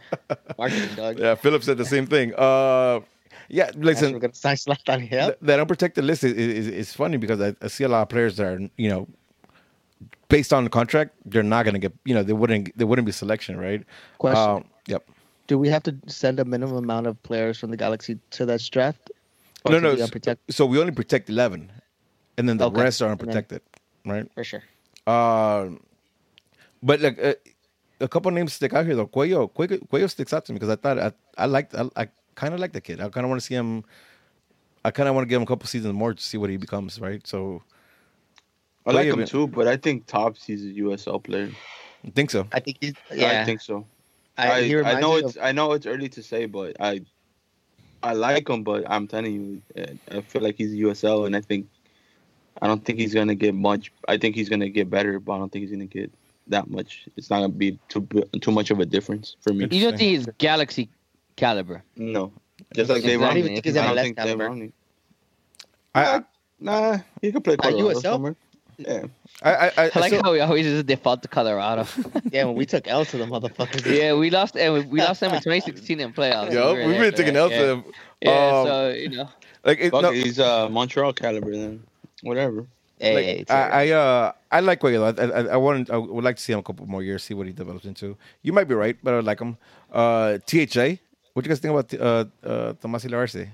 S3: Marketing dog.
S1: Yeah, Philip said the same thing. Uh, yeah, listen,
S3: We're gonna sign Zlatan. Yeah.
S1: th- that unprotected list is, is, is funny because I, I see a lot of players that are you know based on the contract they're not going to get you know they wouldn't they wouldn't be selection right
S3: Question.
S1: Um, yep
S3: Do we have to send a minimum amount of players from the Galaxy to that draft?
S1: No no so, so we only protect 11 and then the
S3: Okay.
S1: rest are
S3: And then-
S1: unprotected right
S3: For sure.
S1: um but like uh, a couple names stick out here though Cuello Cuello, Cuello sticks out to me because I thought I I liked I, I kind of like the kid I kind of want to see him I kind of want to give him a couple seasons more to see what he becomes right so
S4: I like him
S1: been-
S4: too, but I think Tops he's a USL player.
S1: I think so
S3: I think he's yeah.
S4: I think so.
S3: I,
S4: I,
S3: he
S4: I, know it's
S3: of-
S4: I know it's early to say, but I I like him, but I'm telling you, uh, I feel like he's USL, and I think I don't think he's gonna get much. I think he's gonna get better, but I don't think he's gonna get that much. It's not gonna be too too much of a difference for me.
S2: You don't think he's Galaxy caliber?
S4: No, just like
S2: Exactly.
S4: Dave
S2: I don't
S4: Romney.
S2: even think
S3: he's
S4: I don't
S3: MLS
S4: think Dave
S3: caliber.
S4: Romney.
S1: I I
S4: Nah, he could play Colorado
S3: USL?
S4: somewhere. Yeah,
S1: I, I, I,
S2: I like
S1: still-
S2: how we always just default to Colorado.
S3: yeah, when we took L to the motherfuckers.
S2: yeah, we lost and we, we lost them in 2016 in playoffs.
S1: Yo,
S2: we
S1: we've been
S2: for
S1: taking
S2: that,
S1: L's
S2: yeah.
S1: to them.
S2: Yeah,
S1: Um,
S2: so you know,
S1: like it,
S4: Fuck
S1: no,
S4: he's uh, Montreal caliber then. Whatever.
S3: Hey,
S1: like,
S3: hey,
S1: I,
S3: alright.
S1: I uh I like Cuello. I, I I want I would like to see him a couple more years, see what he develops into. You might be right, but I like him. Uh, THA. What do you guys think about uh uh Tomás Hilliard-Arce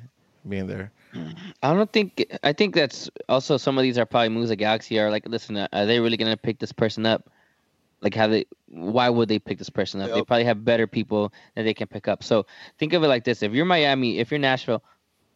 S1: being there?
S2: I don't think. I think that's also some of these are probably moves that Galaxy are like. Listen, uh, are they really gonna pick this person up? Like, have they? Why would they pick this person up? They probably have better people that they can pick up. So think of it like this: if you're Miami, if you're Nashville,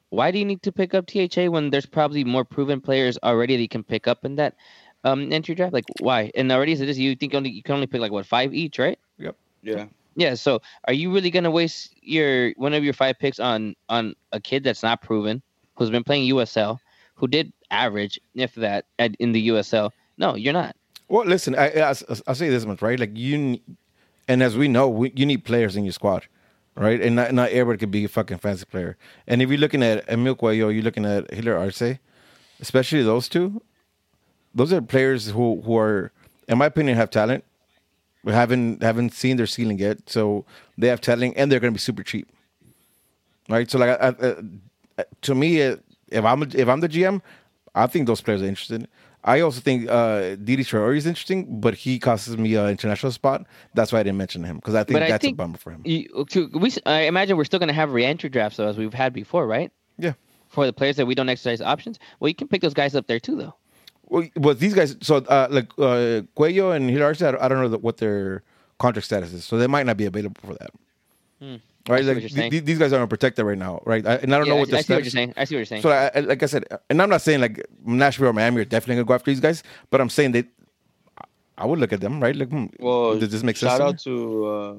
S2: why do you need to pick up THA when there's probably more proven players already that you can pick up in that um, entry draft? Like, why? And already as just you think only you can only pick like what five each, right? Yep.
S4: Yeah.
S2: Yeah. So are you really gonna waste your one of your five picks on on a kid that's not proven, who's been playing USL, who did average, if that, at, in the USL? No, you're not.
S1: Well, listen, I, I I'll say this much, right? Like you, and as we know, we, you need players in your squad, right? And not, not everybody could be a fucking fancy player. And if you're looking at Emil Cuello, you're looking at Hilliard-Arce, especially those two. Those are players who who are, in my opinion, have talent. We haven't haven't seen their ceiling yet, so they have talent, and they're going to be super cheap, right? So, like, I, I, uh, to me, uh, if I'm if I'm the GM, I think those players are interested. I also think uh, Didi Traore is interesting, but he costs me an international spot. That's why I didn't mention him because I think
S2: I
S1: that's
S2: think-
S1: a bummer for him.
S2: You, to, we, I imagine we're still gonna have re-entry drafts though, as we've had before, right?
S1: Yeah.
S2: For the players that we don't exercise options, well, you can pick those guys up there too, though.
S1: Well, well, these guys. So, uh, like uh, Cuello and Hilliard-Arce, I don't- I don't know the, what their contract status is, so they might not be available for that.
S2: Hmm.
S1: Right,
S2: I see what
S1: like th- these guys are unprotected right now, right? I, and I don't
S2: Yeah,
S1: know
S2: I,
S1: what the
S2: I see what you're saying. I see what you're saying.
S1: So, I, I- like I said, and I'm not saying like Nashville or Miami are definitely gonna go after these guys, but I'm saying that I would look at them, right? Like, hmm,
S4: Well,
S1: does this make sense?
S4: shout out to uh,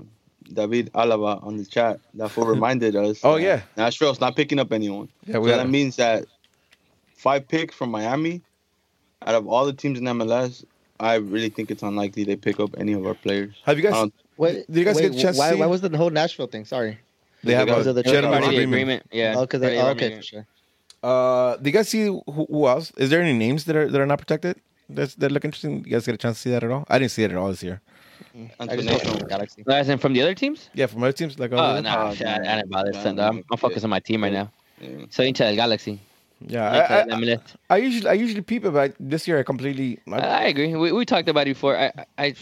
S4: David Alaba on the chat. That fool reminded us.
S1: Oh, yeah.
S4: Nashville's not picking up anyone.
S1: Yeah,
S4: So
S1: we
S4: that means that five pick from Miami, out of all the teams in MLS, I really think it's unlikely they pick up any of our players.
S1: Have you guys?
S4: Um,
S3: Wait,
S1: Did you guys
S3: wait,
S1: get a chance
S3: why, why was the whole Nashville thing? Sorry.
S1: they have
S4: because
S1: a
S3: of the
S1: gentleman's agreement.
S2: agreement. Yeah.
S3: Oh, because they. Oh, okay, for sure.
S1: Uh, do you guys see who, who else? Is there any names that are that are not protected? That's, that look interesting. You guys get a chance to see that at all? I didn't see it at all this year.
S3: I just know from the Galaxy.
S2: As in from the other teams?
S1: Yeah, from other teams like
S2: Oh,
S1: oh,
S2: no,
S4: Oh,
S2: shit, I, I
S4: no.
S2: didn't bother.
S4: No,
S2: son.
S4: no,
S2: I'm, I'm focused on my team right now.
S4: Yeah.
S2: So into the Galaxy.
S1: Yeah. I, I, I usually I usually peep but this year I completely.
S2: I,
S1: I,
S2: agree. We, we talked about it before. I I I,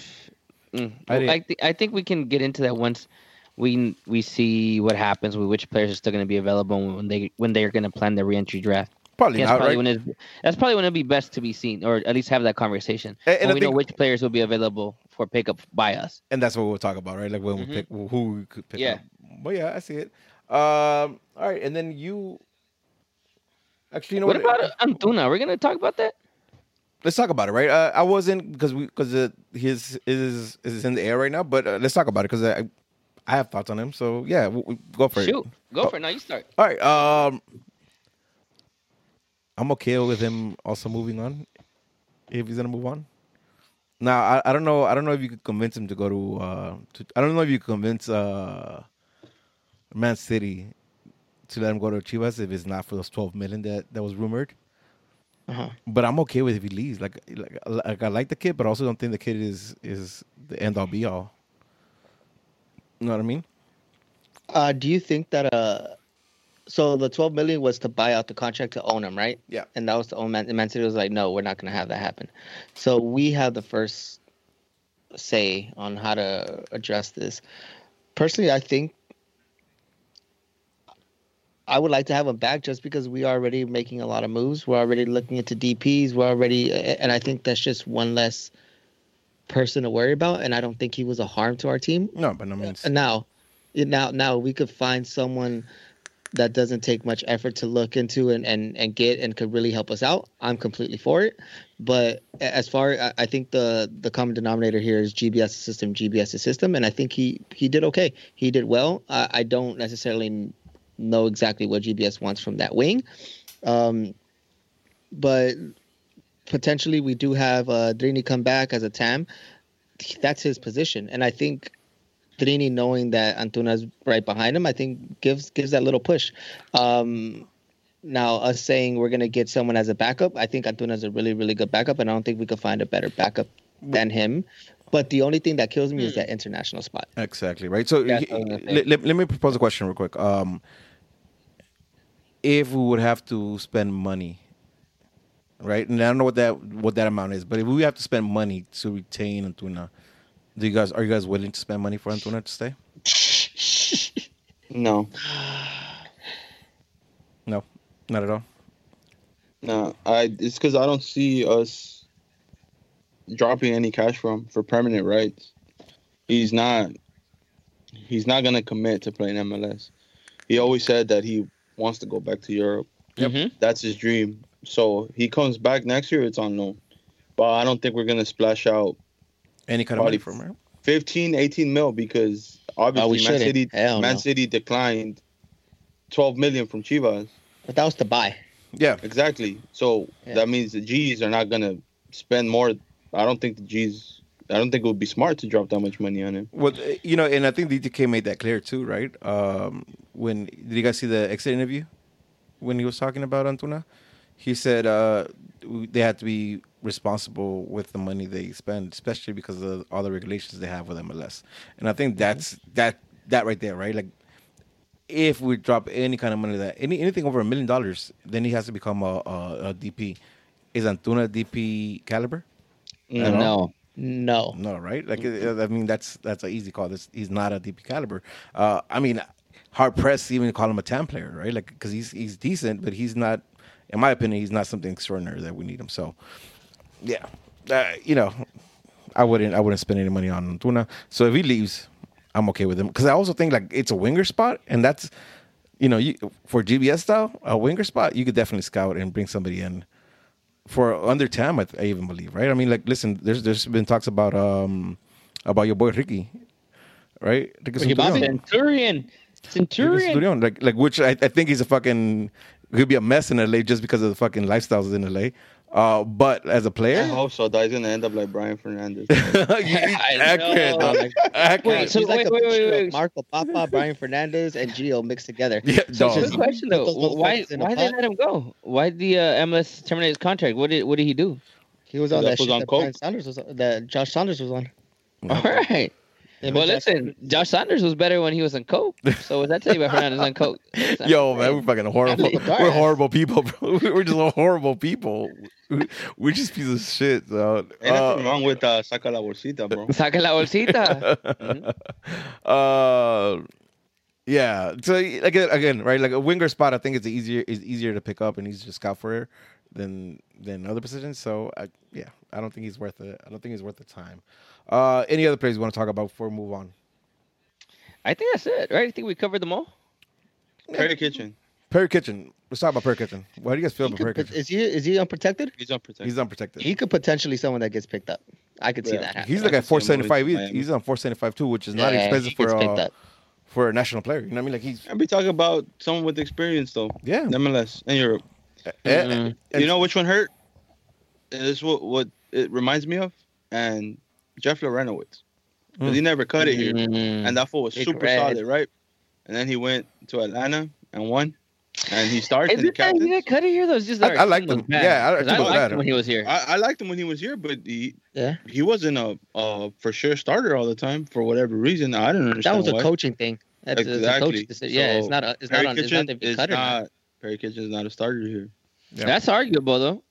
S2: mm,
S1: I didn't-
S2: I, thi- I think we can get into that once we we see what happens with which players are still going to be available when they when they're going to plan the reentry draft.
S1: probably
S2: That's
S1: not,
S2: probably
S1: right?
S2: when it's, that's probably when it'll be best to be seen, or at least have that conversation.
S1: And- and
S2: we know which players will be available for pickup by us.
S1: and that's what we'll talk about, right? Like when we
S2: Mhm.
S1: pick who we could pick
S2: Yeah.
S1: up. But yeah, I see it. Um, all right, and then you. Actually, you know
S2: what
S1: what?
S2: about Antuna? We're going to talk about that.
S1: let's talk about it, right? Uh, I wasn't because we because uh, his is is in the air right now, but uh, let's talk about it because I I have thoughts on him. So yeah, we, we- go for it.
S2: Shoot,
S1: it.
S2: go
S1: Oh.
S2: for it. Now you start.
S1: All right. Um, I'm okay with him also moving on if he's gonna move on. Now I, I don't know I don't know if you could convince him to go to, uh, to I don't know if you could convince uh, Man City to let him go to Chivas if it's not for those 12 million that that was rumored.
S3: Uh-huh.
S1: But I'm okay with if he leaves. Like, like, like I like the kid, but also don't think the kid is is the end all be all. You know what I mean?
S3: Uh, do you think that uh, so the 12 million was to buy out the contract to own him, right?
S1: Yeah.
S3: And that was the own Man, and Man City was like, no, we're not going to have that happen. So we have the first say on how to address this. Personally, I think I would like to have him back just because we are already making a lot of moves. We're already looking into DPs. We're already, and I think that's just one less person to worry about. And I don't think he was a harm to our team.
S1: No, but no means.
S3: And now, now, now we could find someone that doesn't take much effort to look into and, and, and get and could really help us out. I'm completely for it. But as far, I- I think the the common denominator here is GBS system, GBS system, and I think he he did okay. He did well. I, I don't necessarily know exactly what GBS wants from that wing, um, but potentially we do have uh, Drini come back as a TAM. That's his position, and I think Drini knowing that Antuna's right behind him, I think gives gives that little push. Um, now, us saying we're gonna get someone as a backup, I think Antuna's a really really good backup, and I don't think we could find a better backup than him. But the only thing that kills me is that international spot.
S1: Exactly right. So he-
S2: I was
S1: let, let, let me propose a question real quick. Um, if we would have to spend money, right? And I don't know what that what that amount is, but if we have to spend money to retain Antuna, do you guys are you guys willing to spend money for Antuna to stay?
S4: No,
S1: No, not at all.
S4: no. I it's because I don't see us dropping any cash from for permanent rights. He's not. He's not gonna commit to playing MLS. He always said that he wants to go back to Europe.
S1: Yep.
S2: Mhm.
S4: That's his dream. So he comes back next year. It's unknown, but I don't think we're gonna splash out
S1: Any kind of money
S4: Probably-
S1: from her?
S4: 15, 18 mil because obviously
S3: Oh,
S4: Man. City,
S3: Hell
S4: Man
S3: no.
S4: City declined 12 million from Chivas.
S3: But that was to buy.
S1: Yeah,
S4: Exactly. So
S3: Yeah.
S4: that means the G's are not gonna spend more. I don't think the G's. I don't think it would be smart to drop that much money on him.
S1: well, uh, you know, and I think DTK made that clear too, right? Um, when did you guys see the exit interview when he was talking about Antuna? He said uh, they had to be responsible with the money they spend, especially because of all the regulations they have with MLS. And I think that's that that right there, right? Like, if we drop any kind of money that any anything over a million dollars, then he has to become a, a, a DP. Is Antuna DP caliber? At all?
S2: No.
S3: No.
S1: No, right? Like, uh, I mean, that's that's an easy call. This, he's not a DP caliber. Uh, I mean, hard pressed even to call him a TAM player, right? Like, because he's he's decent, but he's not, in my opinion, he's not something extraordinary that we need him. So, yeah, uh, you know, I wouldn't I wouldn't spend any money on Tuna. So if he leaves, I'm okay with him because I also think like it's a winger spot, and that's you know, you, for GBS style, a winger spot, you could definitely scout and bring somebody in for under Tam. I, I even believe, right? I mean, like, listen, there's there's been talks about um about your boy Ricky, right? It's
S3: Ricky Bobby?
S1: Centurion.
S2: Centurion.
S1: I think it's
S2: Centurion.
S1: Like, like which I, I think he's a fucking could be a mess in LA just because of the fucking lifestyles in LA. Uh, but as a
S4: I
S1: player, I
S4: hope so. That he's gonna end up like Brian Fernandez.
S2: I
S1: accurate,
S2: know.
S1: accurate.
S2: Wait, so
S3: He's like
S2: wait,
S3: a
S2: wait,
S3: mixture
S2: wait,
S3: of
S2: wait.
S3: Marco Pappa, Brian Fernandez, and Gio mixed together.
S1: yeah,
S3: So
S1: dog.
S3: just-
S2: Good question though.
S3: Put those
S2: Why?
S3: fuckers in a
S2: Why they let him go? Why did the uh, MLS terminate his contract? What did What did he do?
S3: He was on
S4: That
S3: that,
S4: was
S3: shit
S4: on
S3: that
S4: coke?
S3: Brian was on, that Josh Saunders was on.
S2: All right.
S3: Him
S2: Well,
S3: Josh-
S2: listen, Josh Saunders was better when he was on coke. So what that tell you about Hernandez on coke?
S1: Yo, man, we're fucking horrible. We're horrible people, bro. We're just horrible people. We're just pieces of shit. So,
S4: Ain't nothing
S1: uh,
S4: wrong with uh, saca la bolsita, bro.
S2: Saca la bolsita. Mhm.
S1: uh, yeah. So again, again, right? Like a winger spot, I think it's easier is easier to pick up and easier to scout for than than other positions. So I, yeah, I don't think he's worth it. I don't think he's worth the time. Uh, any other players you want to talk about before we move on?
S2: I think that's it, right? I think we covered them all.
S4: Perry Kitchen.
S1: Perry Kitchen. Let's talk about Perry Kitchen. What do you guys feel
S3: he
S1: about
S3: could
S1: Perry Kitchen?
S3: is he is he unprotected?
S4: He's unprotected.
S1: He's unprotected.
S3: He could potentially someone that gets picked up. I could see that happen.
S1: He's
S4: I
S1: like at four seventy five. He's,
S4: to Miami.
S1: he's on four seventy five too, which is not expensive
S3: he
S1: for
S3: gets
S1: a
S3: up.
S1: for a national player. You know what I mean? Like he's
S4: I'd be talking about someone with experience though.
S1: yeah.
S4: MLS in Europe.
S1: Eh,
S2: Mhm.
S1: and-
S4: you know which one hurt? This is what what it reminds me of, and Jeff Larentowicz. Because he never cut it here,
S2: Mm.
S4: and that fool was
S3: Big
S4: super
S3: red.
S4: solid, right? And then he went to Atlanta and won, and he started
S2: Is it that he didn't cut it here though? It's just
S1: I-
S2: our
S1: I like
S2: team was
S1: them.
S2: bad.
S1: Yeah, our
S2: 'Cause
S1: team
S2: I liked
S1: bad.
S2: him when he was here.
S4: I, I liked him when he was here, but he
S3: Yeah,
S4: he wasn't a, a for sure starter all the time for whatever reason. I don't understand.
S3: that
S4: understand
S3: was a coaching thing. That's it's a
S4: Exactly.
S3: coach decision. Yeah, it's not. A, it's
S4: Perry
S3: not on. It's not if you
S4: is
S3: cut not.
S4: Not. Perry Kitchen is not a starter here.
S1: Yeah.
S2: That's arguable though.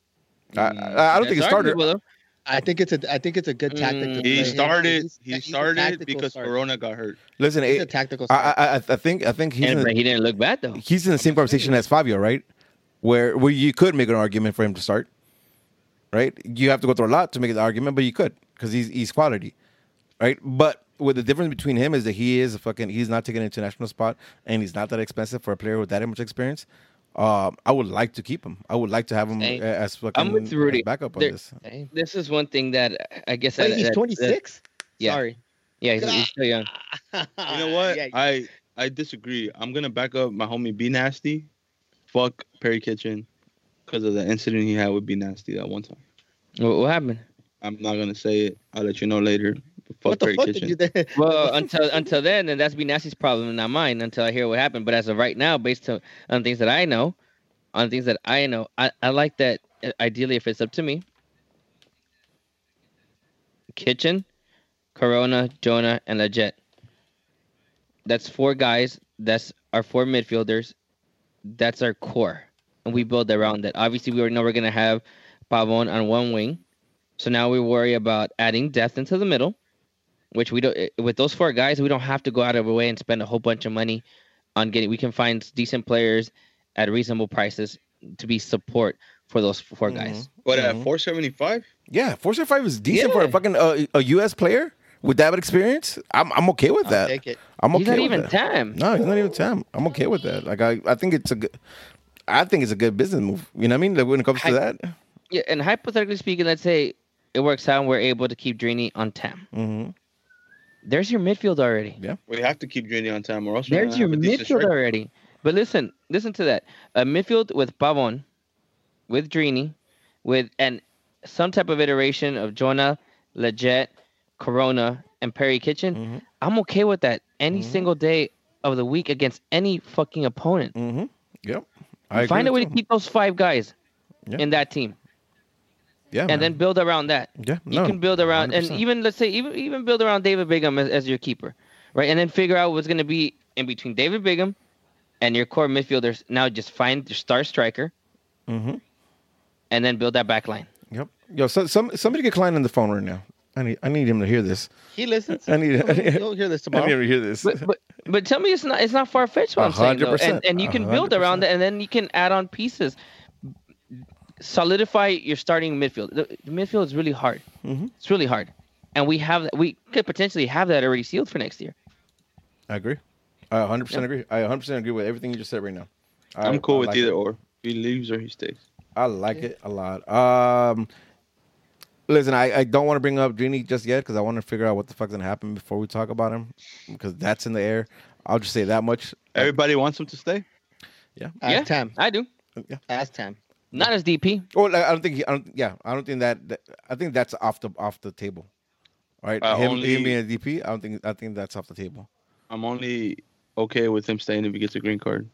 S1: I, I, I don't think
S2: That's
S1: he started.
S2: arguable, though.
S3: I think it's a. I think it's a good tactic.
S2: Mm.
S3: to
S4: He started.
S3: He's-
S4: He
S3: he's a
S4: started because
S3: starter.
S4: Corona got hurt.
S1: Listen,
S3: He's a tactical.
S1: I. I I I think I think he's
S2: And,
S1: in,
S2: he didn't look bad though.
S1: he's in the same conversation as Fabio, right? Where where you could make an argument for him to start, right? You have to go through a lot to make the argument, but you could because he's he's quality, right? But with the difference between him is that he is a fucking he's not taking an international spot and he's not that expensive for a player with that much experience. Um, I would like to keep him. I would like to have him
S2: Hey,
S1: as fucking
S2: I'm with Rudy.
S1: as backup on
S2: There-
S1: this.
S2: This is one thing that I guess.
S3: Wait,
S2: that-
S3: he's 26.
S2: yeah.
S3: Sorry.
S2: Yeah, he's, he's still young.
S4: You know what?
S3: Yeah,
S4: I I disagree. I'm gonna back up my homie B Nasty. Fuck Perry Kitchen because of the incident he had with B Nasty that one time.
S2: What, what happened?
S4: I'm not gonna say it. I'll let you know later. Fuck
S3: what the fuck
S4: Kitchen.
S3: did you?
S2: Well, until until then, then that's be Nasty's problem, not mine. Until I hear what happened. But as of right now, based on, on things that I know, on things that I know, I, I like that. uh, Ideally, if it's up to me, Kitchen, Corona, Jonah, and Lletget. That's four guys. That's our four midfielders. That's our core, and we build around that. Obviously, we already know we're gonna have Pavon on one wing, so now we worry about adding depth into the middle which we don't eh, with those four guys we don't have to go out of our way and spend a whole bunch of money on getting we can find decent players at reasonable prices to be support for those 4 guys
S4: What
S1: Mhm.
S4: at 475?
S1: Yeah, four seventy five is decent for a fucking uh, a U.S. player with that experience. I'm I'm okay with
S3: I'll
S1: that.
S3: take it.
S1: I'm okay
S2: he's not
S1: with
S2: even
S1: that.
S2: tam
S1: No, he's not even Tam. I'm okay with that. Like I, I think it's a good. I think it's a good business move. You know what I mean? Like when it comes to that.
S2: yeah and hypothetically speaking let's say it works out and we're able to keep Drini on tam
S1: hmm
S2: there's your midfield already.
S4: Yeah, We have to keep Drini on time, or else we're
S2: there's your
S4: have a decent
S2: midfield already. But listen listen to that. A midfield with Pavon with Drini with and some type of iteration of Jonah Lletget Corona and Perry Kitchen
S1: hmm
S2: I'm okay with that any
S1: Mhm.
S2: single day of the week against any fucking opponent.
S1: hmm Yep. I
S2: Find a way
S1: with
S2: to keep those five guys
S1: Yeah.
S2: in that team,
S1: Yeah,
S2: and then build around that.
S1: yeah,
S2: You
S1: no,
S2: can build around, and
S1: 100%.
S2: even let's say even even build around David Bingham as, as your keeper, right? And then figure out what's going to be in between David Bingham and your core midfielders. Now just find your star striker,
S1: hmm
S2: and then build that back line.
S1: Yep. Yo, so, some somebody get Klein on the phone right now. I need I need him to hear this.
S3: He listens.
S1: I need. I need,
S3: You'll hear this tomorrow.
S1: I need to hear this.
S2: But but, but tell me it's not it's not far fetched what I'm saying though.
S1: 100%,
S2: And and you can build around it, and then you can add on pieces. Solidify your starting midfield. The, the midfield is really hard.
S1: Mhm.
S2: It's really hard, and we have we could potentially have that already sealed for next year.
S1: I agree. I 100 percent agree. I 100 percent agree with everything you just said right now. I,
S4: I'm cool
S1: I
S4: with
S1: like
S4: either
S1: it.
S4: or. He leaves or he stays.
S1: I like it a lot. Um, Listen, I, I don't want to bring up Drini just yet because I want to figure out what the fuck's gonna happen before we talk about him because that's in the air. I'll just say that much.
S4: Everybody wants him to stay.
S3: Ask
S2: Yeah.
S3: Tam.
S2: I do. Yeah.
S3: Ask Tam.
S2: Not as DP.
S1: Well, like, I don't think. He, I don't. Yeah, I don't think that, that. I think that's off the off the table. All right,
S4: Uh,
S1: him,
S4: only-
S1: him being a DP. I don't think. I think that's off the table.
S4: I'm only okay with him staying if he gets a green card.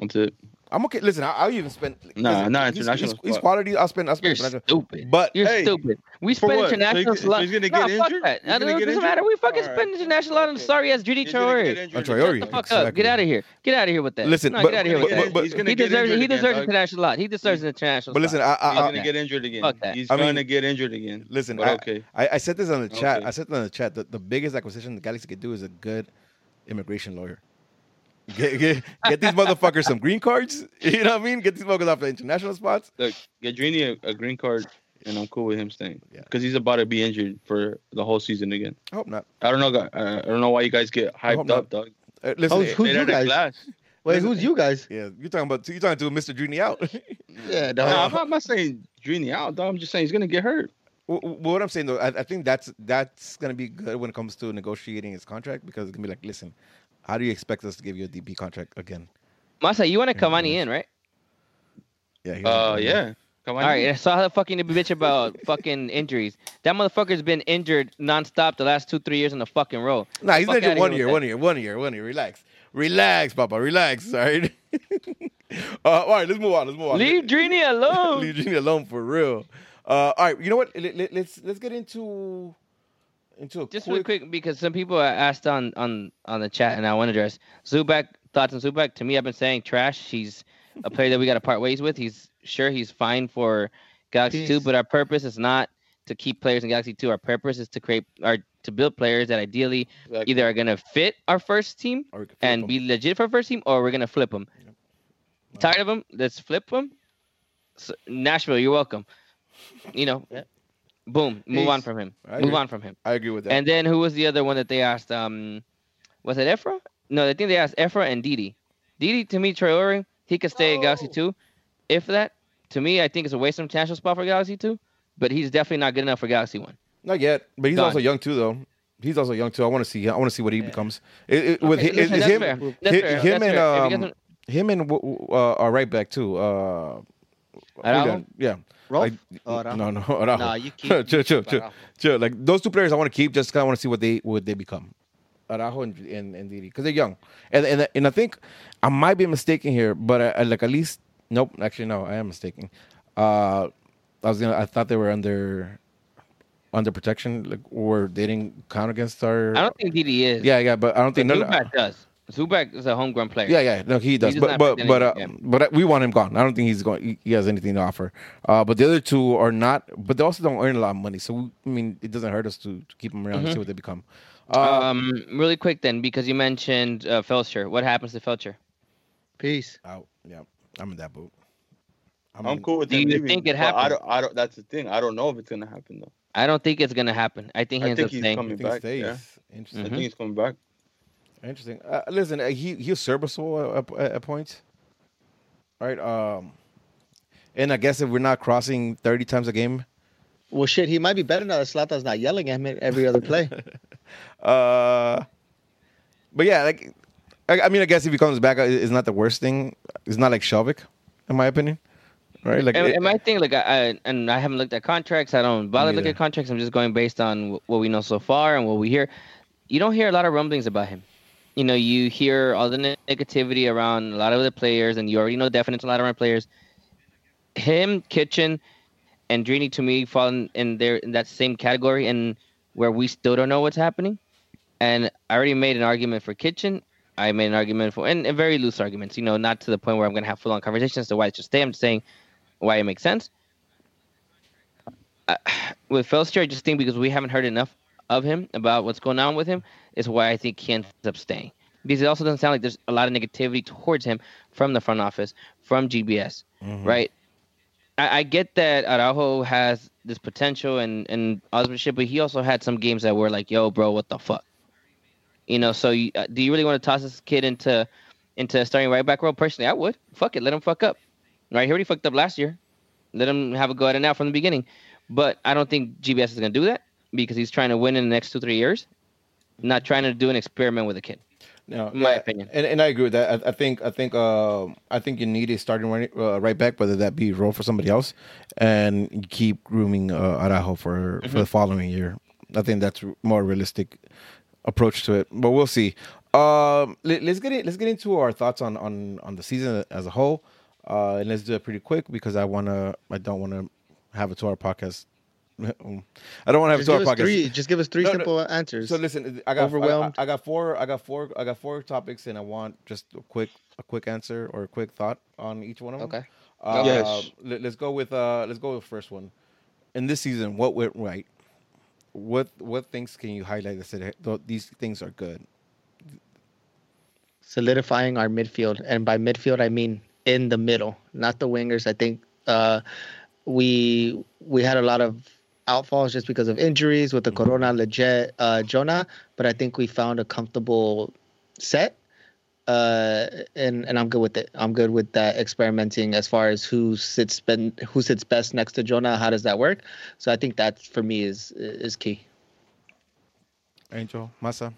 S4: That's it.
S1: I'm okay. Listen, I, I'll even spend.
S4: Nah,
S1: listen,
S4: nah,
S1: he's-
S4: international
S1: He's, he's
S4: spot.
S1: quality. I'll spend. I'll spend.
S2: You're
S1: international.
S2: stupid.
S1: But
S2: You're
S4: Hey,
S2: stupid. We spend
S4: what? So
S2: international
S4: he- so
S2: slot.
S4: he's gonna
S2: Nah,
S4: get
S2: fuck
S4: injured?
S2: that.
S4: He's gonna
S2: it
S4: get
S2: doesn't
S4: injured?
S2: matter. We fucking
S4: Alright.
S2: spend international on
S4: Okay.
S2: sorry ass Judy
S4: He's gonna get
S2: Traore.
S4: again.
S1: Traore.
S2: Shut the fuck
S1: Exactly.
S2: up. Get out of here. Get out of here with that.
S1: Listen,
S2: no,
S1: but-
S2: get out of here
S1: but-
S2: with that.
S1: but- but-
S2: he deserves. He deserves
S4: dog.
S2: international lot. He deserves an international.
S1: but listen,
S2: slot.
S1: I,
S4: He's gonna get injured again.
S2: Fuck that.
S4: He's gonna get injured again.
S1: listen. I,
S4: okay.
S1: I, I said this on the chat. I said this on the chat. The, the biggest acquisition the Galaxy could do is a good immigration lawyer. Get, get, get these motherfuckers some green cards. You know what I mean? Get these motherfuckers off the international spots.
S4: Look, get Drini a, a green card, and I'm cool with him staying.
S1: Yeah.
S4: Because he's about to be injured for the whole season again.
S1: I hope not.
S4: I don't know. I don't know why you guys get hyped up, dog.
S1: Uh, listen,
S3: Who's- who's you guys?
S4: class.
S3: Wait,
S1: Listen-
S3: who's you guys?
S1: yeah, you're talking about you're talking to Mr. Drini out.
S3: Yeah,
S4: No,
S3: no.
S4: I'm, not, I'm not saying Drini out, dog. I'm just saying he's gonna get hurt.
S1: Well, well, what I'm saying though, I, I think that's that's gonna be good when it comes to negotiating his contract because it's gonna be like, listen, how do you expect us to give you a DP contract again?
S2: Masa, you want to
S1: come
S2: on
S1: yes.
S2: in, right?
S1: Yeah. he
S4: Uh, yeah. Come on.
S2: All right, I saw her fucking bitch about fucking injuries. That motherfucker's been injured nonstop the last two, three years in a fucking row.
S1: Nah, he's
S2: Fuck
S1: gonna one year, one year, one year, one year. Relax, relax, Papa, relax. All right. uh, all right, let's move on. Let's move on.
S2: Leave Drini alone.
S1: Leave Genie alone for real. Uh, all right, you know what? Let, let, let's let's get into into a
S2: Just
S1: quick,
S2: real quick, because some people asked on on on the chat, and I want to address Zubak thoughts on Zubak. To me, I've been saying trash. He's a player that we got to part ways with. He's sure he's fine for Galaxy Two, but our purpose is not to keep players in Galaxy Two. Our purpose is to create our to build players that ideally
S4: Exactly.
S2: either are gonna fit our first team
S1: or we can flip
S2: and
S1: them.
S2: be legit for our first team, or we're gonna flip them. Tired of them? Let's flip them. So, Nashville, you're welcome. You know,
S3: Yeah.
S2: Boom, move on from him.
S1: I
S2: Move
S1: agree.
S2: on from him.
S1: I agree with that.
S2: And then who was the other one that they asked? Um, was it Efra? No, I think they asked Efra and Didi. Didi to me, Traore, he could stay in Galaxy
S3: Oh.
S2: Two. If that, to me, I think it's a waste of international spot for Galaxy Two. But he's definitely not good enough for Galaxy One.
S1: Not yet, but he's
S2: Gone.
S1: also young too, though. He's also young too. I want to see. I want to see what he becomes. It, it, with
S2: Okay,
S1: hi-
S2: listen,
S1: is,
S2: that's
S1: him,
S2: fair.
S1: hi-
S2: That's fair.
S1: him and
S2: fair. If he
S1: um, him and uh, our right back too. Uh,
S2: Araujo?
S1: Yeah.
S3: Rolf?
S1: Like,
S3: Oh, Araujo.
S1: no, no, Araujo.
S3: Nah, you keep.
S1: chill, chill, chill, chill, Like those two players, I want to keep just because I want to see what they what they become. Araujo and and, and Didi because they're young, and, and and I think I might be mistaken here, but I, I, like at least nope. Actually, no, I am mistaken. Uh, I was gonna. I thought they were under under protection, like or they didn't count against our.
S2: I don't think Didi is.
S1: yeah, yeah, but I don't
S2: but
S1: think. No, no,
S2: Zubak does. Zubak is a homegrown player.
S1: yeah, yeah, no, he does,
S2: does
S1: but but but uh,
S2: anything,
S1: but uh, we want him gone. I don't think he's going. He, he has anything to offer. Uh, but the other two are not. But they also don't earn a lot of money. So we, I mean, it doesn't hurt us to, to keep them around and see what they become. Uh,
S2: Um, really quick then, because you mentioned uh, Feltscher. What happens to Feltscher?
S3: Peace.
S1: out. Yeah, I'm in that boat.
S4: I'm
S1: in-
S4: cool with
S2: Do you
S4: leaving,
S2: think it
S4: but I don't, I don't. That's the thing. I don't know if it's gonna happen though.
S2: I don't think it's gonna happen. I think he
S4: I
S2: ends
S4: think
S2: up
S4: he's
S2: staying.
S4: Coming
S1: think he
S4: back.
S1: stays.
S4: Yeah.
S1: Interesting.
S4: I think he's coming back.
S1: Interesting. Uh, listen, uh, he he was serviceable at, at, at points. All right. Um, and I guess if we're not crossing thirty times a game,
S3: Well, shit, he might be better now that Slata's not yelling at him every other play.
S1: uh, but yeah, like I, I mean, I guess if he comes back, uh, it's not the worst thing. It's not like Skjelvik, in my opinion. Right? Like,
S2: And,
S1: it-
S2: and my thing, like, I, I and I haven't looked at contracts. I don't bother
S1: Me
S2: looking at contracts. I'm just going based on what we know so far and what we hear. You don't hear a lot of rumblings about him. You know, you hear all the negativity around a lot of the players, and you already know definite a lot of our players. Him, Kitchen, and Drini to me fall in, in there in that same category, and where we still don't know what's happening. And I already made an argument for Kitchen. I made an argument for, and, and very loose arguments. You know, not to the point where I'm going to have full on conversations to why it should stay. I'm saying why it makes sense. Uh, with Feltscher, I just think because we haven't heard enough of him about what's going on with him is why I think he ends up staying. Because it also doesn't sound like there's a lot of negativity towards him from the front office, from GBS,
S1: Mhm.
S2: right? I, I get that Araujo has this potential and and shit, but he also had some games that were like, "Yo, bro, what the fuck?" You know. So, you, uh, do you really want to toss this kid into into starting right back role? Personally, I would. Fuck it, let him fuck up. Right, he already fucked up last year. Let him have a go at it now from the beginning. But I don't think GBS is going to do that because he's trying to win in the next two three years, not trying to do an experiment with a kid.
S1: No,
S2: in my
S1: yeah,
S2: opinion.
S1: and, and I agree with that. I, I think I think uh, I think you need a starting right, uh, right back, whether that be role for somebody else, and keep grooming uh, Araujo for for the following year. I think that's more realistic approach to it, but we'll see. Um, let, us get it. Let's get into our thoughts on on on the season as a whole, uh, and let's do it pretty quick because I wanna. I don't want to have a two-hour podcast. I don't want to have
S3: Just
S1: a two-hour podcast.
S3: three. Just give us three
S1: No, no.
S3: simple answers.
S1: So listen, I got
S3: Overwhelmed?
S1: I, I got four. I got four. I got four. I got four topics, and I want just a quick a quick answer or a quick thought on each one of them.
S2: Okay.
S1: Uh,
S4: Yes.
S1: Let, us go with uh. Let's go with the first one. In this season, what went right? What what things can you highlight that said "Hey, these things are good?
S3: solidifying our midfield, and by midfield I mean in the middle, not the wingers. I think uh, we we had a lot of outfalls just because of injuries with the Corona, Lletget, uh, Jonah, but I think we found a comfortable set. Uh, and and I'm good with it. I'm good with that experimenting as far as who sits ben, who sits best next to Jonah. How does that work? So I think that for me is is key.
S1: Angel, Massa.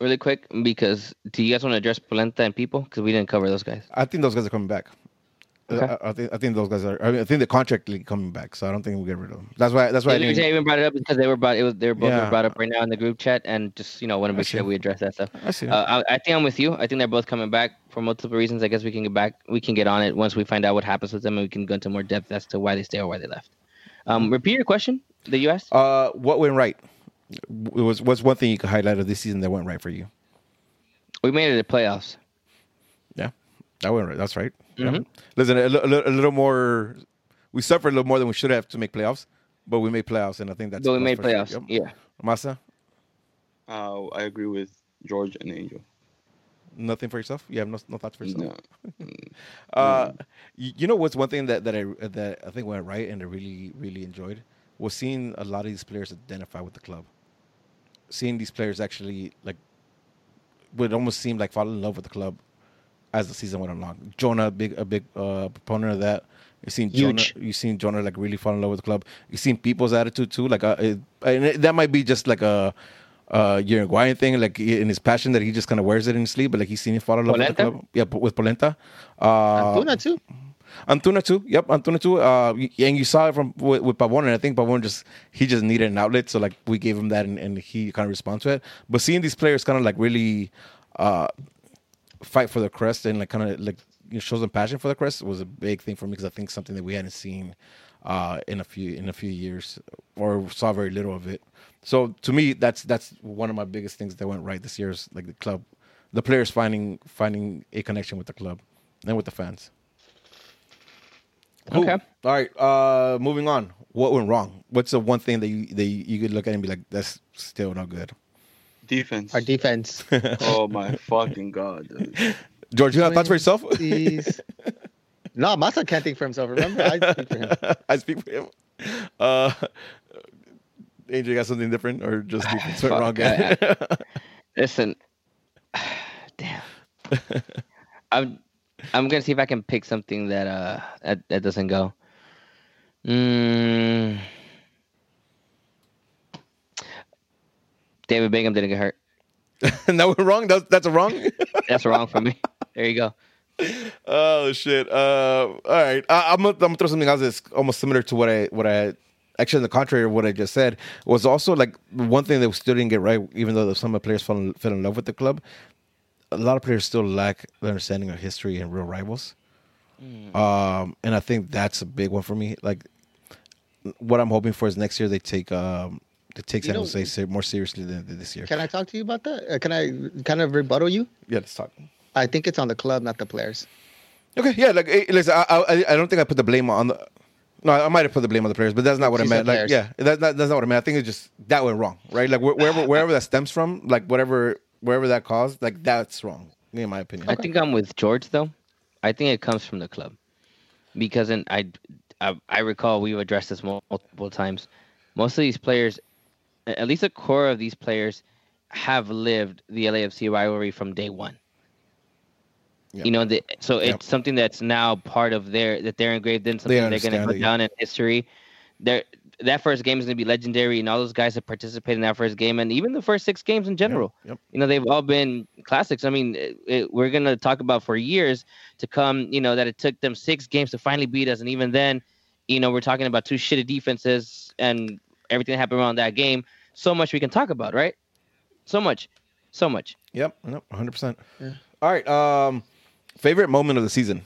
S2: Really quick, because do you guys want to address Polenta and people? Because we didn't cover those guys.
S1: I think those guys are coming back.
S2: Okay.
S1: I, I think I think those guys are. I, mean, I think the contract league coming back, so I don't think we'll get rid of them. That's why. That's why. I didn't,
S2: I even brought it up because they were brought. It was they were both
S1: Yeah.
S2: brought up right now in the group chat, and just you know want to make sure we address that stuff.
S1: I see.
S2: Uh, I, I think I'm with you. I think they're both coming back for multiple reasons. I guess we can get back. We can get on it once we find out what happens with them, and we can go into more depth as to why they stay or why they left. Um, repeat your question that you asked.
S1: Uh, what went right? It was what's one thing you could highlight of this season that went right for you?
S2: We made it to playoffs.
S1: Yeah, that went right. That's right. Yeah.
S2: Mhm.
S1: Listen, a, a a little more. We suffered a little more than we should have to make playoffs, but we made playoffs, and I think that's.
S2: but we
S1: that's
S2: made
S1: for sure.
S2: playoffs.
S1: Yep.
S2: Yeah.
S1: Masa,
S4: Uh, I agree with George and Angel.
S1: nothing for yourself. You have no, no thoughts for yourself.
S4: No.
S1: Uh, you, you know what's one thing that that I that I think went right and I really really enjoyed was seeing a lot of these players identify with the club. Seeing these players actually like would almost seem like fall in love with the club as the season went along. Jonah, big a big uh, proponent of that. You seen Jonah,
S3: Huge.
S1: you seen Jonah like really fall in love with the club. You seen people's attitude too. Like uh, it, and it, that might be just like a. Uh, Uruguayan thing, like in his passion that he just kind of wears it in his sleeve, but like he's seen him fall in love with the club. Yeah, with Polenta. Uh,
S3: Antuna too.
S1: Antuna too. Yep, Antuna too. Uh, and you saw it from with, with Pavon, and I think Pavon just he just needed an outlet, so like we gave him that, and, and he kind of responded to it. But seeing these players kind of like really uh, fight for the crest and like kind of like you know, show some passion for the crest was a big thing for me because I think something that we hadn't seen uh, in a few in a few years or saw very little of it. So to me, that's that's one of my biggest things that went right this year is like the club, the players finding finding a connection with the club and with the fans. Cool.
S2: Okay.
S1: All right. Uh, moving on. What went wrong? What's the one thing that you that you could look at and be like, that's still not good?
S4: Defense.
S3: Our defense.
S4: oh my fucking god. dude.
S1: George, you have thoughts for yourself?
S3: Please. No, Masa can't think for himself. Remember, I speak for him.
S1: I speak for him. Uh, Angel, you got something different or just defense went wrong?
S2: I- Listen, damn. I'm I'm gonna see if I can pick something that uh that, that doesn't go. Mm. David Bingham didn't get hurt.
S1: went wrong. That's that's a wrong.
S2: That's wrong for me. There you go.
S1: oh shit. Uh, all right. I, I'm gonna, I'm gonna throw something else that's almost similar to what I what I actually on the contrary of what I just said was also like one thing that we still didn't get right, even though some of the players fell in, fell in love with the club. A lot of players still lack the understanding of history and real rivals. Um, and I think that's a big one for me. Like, what I'm hoping for is next year they take um they take
S3: You
S1: San Jose more seriously than than this year.
S3: Can I talk to you about that? Uh, can I kind of rebuttal you?
S1: yeah, let's talk.
S3: I think it's on the club, not the players.
S1: Okay, yeah, like eh, listen, I, I I don't think I put the blame on the. No, I might have put the blame on the players, but that's not what I meant. Like, yeah, that's not, that's not what I meant. I think it's just that went wrong, right? Like wherever wherever that stems from, like whatever wherever that caused, like that's wrong, in my opinion.
S2: I think I'm with George though. I think it comes from the club because in, I, I I recall we've addressed this multiple times. Most of these players, a- at least a core of these players, have lived the LAFC rivalry from day one.
S1: Yep.
S2: You know, the, so it's
S1: Yep.
S2: something that's now part of their that they're engraved in something they're going to put down in history. They're, that first game is going to be legendary, and all those guys that participated in that first game, and even the first six games in general.
S1: Yep.
S2: You know, they've all been classics. I mean, it, it- we're going to talk about for years to come. You know that it took them six games to finally beat us, and even then, you know, we're talking about two shitty defenses and everything that happened around that game. So much we can talk about, right? So much, so much.
S1: Yep. Yep. 100%. All right. Um, favorite moment of the season?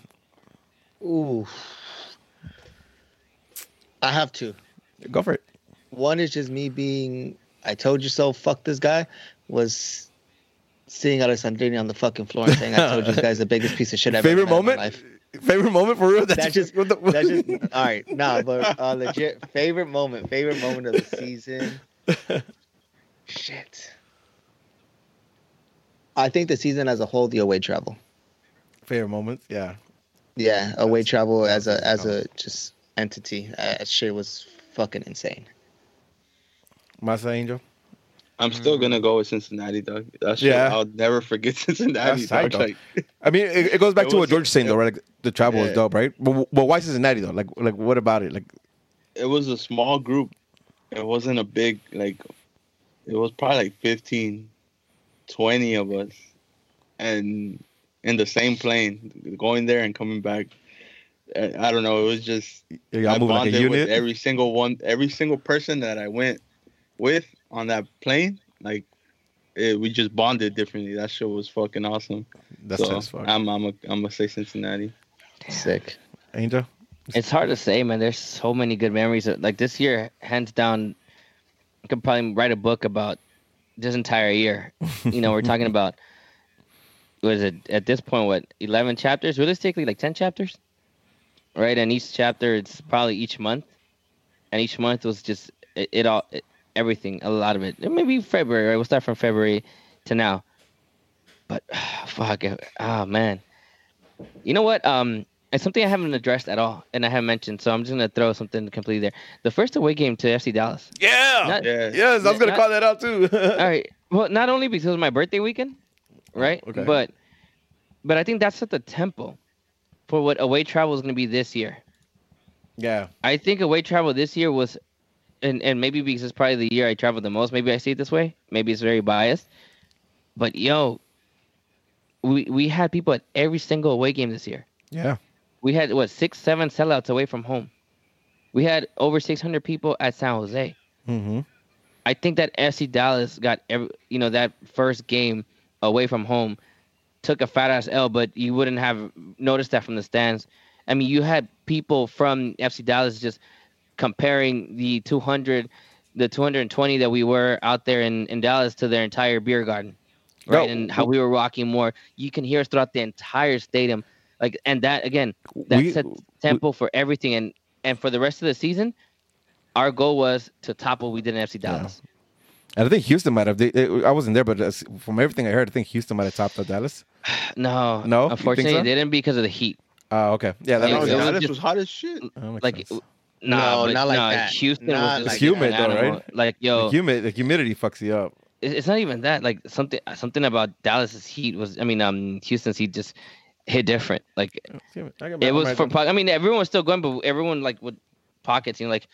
S3: Ooh. I have two.
S1: Go for it.
S3: One is just me being I told you so, fuck this guy, was seeing Alessandrini on the fucking floor and saying I told you guy's the biggest piece of shit I've
S1: favorite
S3: ever in my
S1: moment?
S3: life.
S1: Favorite moment for real?
S3: That just
S1: what the-
S3: That's just all right. Nah, but uh, legit favorite moment, favorite moment of the season. Shit. I think the season as a whole, the away travel.
S1: favorite moments. Yeah.
S3: Yeah, away travel as a as a just entity. Uh, shit was fucking insane.
S1: Masa Angel.
S4: I'm still gonna go with Cincinnati, dog. That's
S1: Yeah.
S4: yeah. I'll never forget Cincinnati,
S1: That's tight,
S4: dog.
S1: dog.
S4: Like,
S1: I mean, it, it goes back
S4: It
S1: to what George was saying though, right? Like, the travel was dope, right? But, but why Cincinnati though? Like, like what about it? Like,
S4: it was a small group. It wasn't a big like. It was probably like 15, 20 of us, and in the same plane, going there and coming back. I I don't know. It was just
S1: y'all
S4: I
S1: move like a
S4: bonded with every single one, every single person that I went with on that plane. Like, it, we just bonded differently. That show was fucking awesome.
S1: That's
S4: so
S1: tight as fuck.
S4: I'm, I'm, a, I'm gonna say Cincinnati.
S3: Sick.
S1: Angel.
S2: It's hard to say, man. There's so many good memories. Like this year, hands down, I could probably write a book about this entire year. You know, we're talking about was it at this point what 11 chapters? Realistically, like 10 chapters, right? And each chapter, it's probably each month, and each month was just it, it all it, everything, a lot of it. Maybe February. Right? We'll start from February to now. But fuck, it. oh man, you know what? Um, it's something I haven't addressed at all, and I haven't mentioned. So I'm just gonna throw something completely there. The first away game to FC Dallas.
S1: Yeah.
S2: Not-
S4: Yeah.
S1: yes, I was gonna
S2: Not-
S1: call that out too.
S2: all right. Well, not only because of my birthday weekend, right?
S1: okay.
S2: But but I think that's at the tempo for what away travel is going to be this year.
S1: Yeah.
S2: I think away travel this year was, and and maybe because it's probably the year I traveled the most. Maybe I see it this way. Maybe it's very biased. But yo, we we had people at every single away game this year.
S1: Yeah.
S2: We had what six, seven sellouts away from home. We had over 600 people at San Jose.
S1: Mm-hmm.
S2: I think that FC Dallas got every, you know, that first game away from home took a fat ass L, but you wouldn't have noticed that from the stands. I mean, you had people from FC Dallas just comparing the 200, the 220 that we were out there in, in Dallas to their entire beer garden, right?
S1: No,
S2: and how we were rocking more. You can hear us throughout the entire stadium, like, and that again, that
S1: We-
S2: sets tempo for everything. And and for the rest of the season, our goal was to top what we did in FC Dallas.
S1: And I think Houston might have. They, they- I wasn't there, but from everything I heard, I think Houston might have topped the Dallas.
S2: No,
S1: No?
S2: Unfortunately,
S1: so?
S2: it didn't because of the heat.
S1: Uh, okay. Yeah, that
S2: Yeah,
S4: No,
S1: makes
S2: was
S4: Dallas
S2: just-
S4: was hot as shit.
S2: Like,
S1: sense.
S2: no,
S3: No,
S2: but
S3: not like
S2: no,
S3: that.
S2: Houston
S3: Not
S2: was
S3: like
S1: humid
S2: an
S1: though,
S2: animal.
S1: right?
S2: Like, yo,
S1: the, humid, the humidity fucks you up.
S2: it's not even that. Like something, something about Dallas's heat was. I mean, um, Houston's heat just hit different. Like it was for. po- I mean, everyone was still going, but everyone like with pockets, you know, like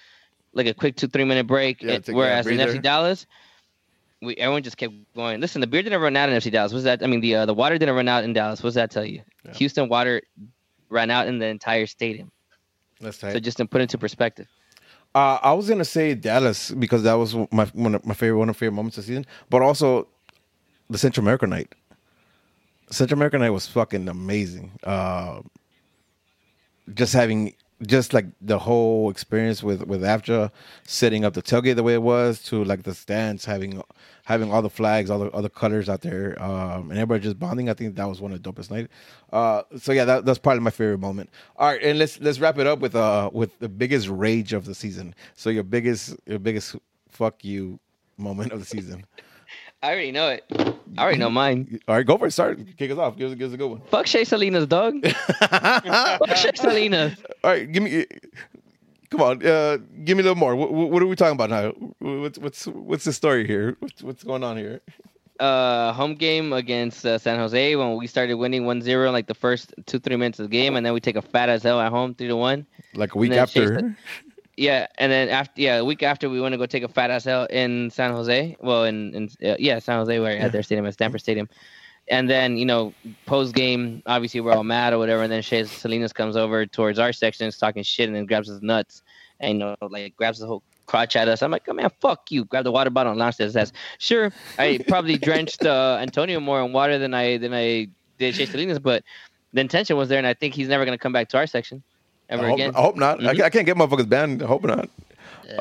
S2: like a quick two three minute break.
S1: Yeah,
S2: And-
S1: take a
S2: whereas in. FC Dallas, we everyone just kept going. Listen, the beer didn't run out in FC Dallas. Was that? I mean, the uh, the water didn't run out in Dallas. What does that tell you?
S1: Yeah.
S2: Houston water ran out in the entire stadium.
S1: That's tight.
S2: So just to put into perspective.
S1: Uh, I was gonna say Dallas because that was my one of my favorite one of my favorite moments of the season, but also the Central America night. Central American night was fucking amazing. Uh, just having just like the whole experience with with AFJA setting up the tailgate the way it was to like the stands having having all the flags, all the other colors out there, um, and everybody just bonding. I think that was one of the dopest night. Uh, so yeah, that, that's probably my favorite moment. All right, and let's let's wrap it up with uh with the biggest rage of the season. So your biggest your biggest fuck you moment of the season.
S2: I already know it. I already know mine.
S1: All right, go for it. Start. Kick us off. Give us, give us a good one.
S2: Fuck Shea Salinas, dog. Fuck Shea Salinas.
S1: All right, give me. Come on, uh, give me a little more. What, what are we talking about now? What's what's what's the story here? What's, what's going on here?
S2: uh, home game against uh, San Jose when we started winning 1-0 like the first two three minutes of the game, and then we take a fat as hell at home three to one.
S1: Like a week
S2: Shea
S1: after.
S2: Yeah, and then after yeah, a week after we went to go take a fat ass out in San Jose. Well, in, in uh, yeah, San Jose where
S1: Yeah.
S2: at their stadium at Stanford Stadium. And then you know post game, obviously we're all mad or whatever. And then Shea Salinas comes over towards our section, is talking shit, and then grabs his nuts and you know like grabs the whole crotch at us. I'm like, oh man, fuck you. Grab the water bottle and launched and Says, sure, I probably drenched uh, Antonio more in water than I than I did Shea Salinas, but the intention was there, and I think he's never gonna come back to our section ever
S1: I hope,
S2: again.
S1: I hope not. I,
S2: Mhm.
S1: ca- I can't get motherfuckers banned. I hope not.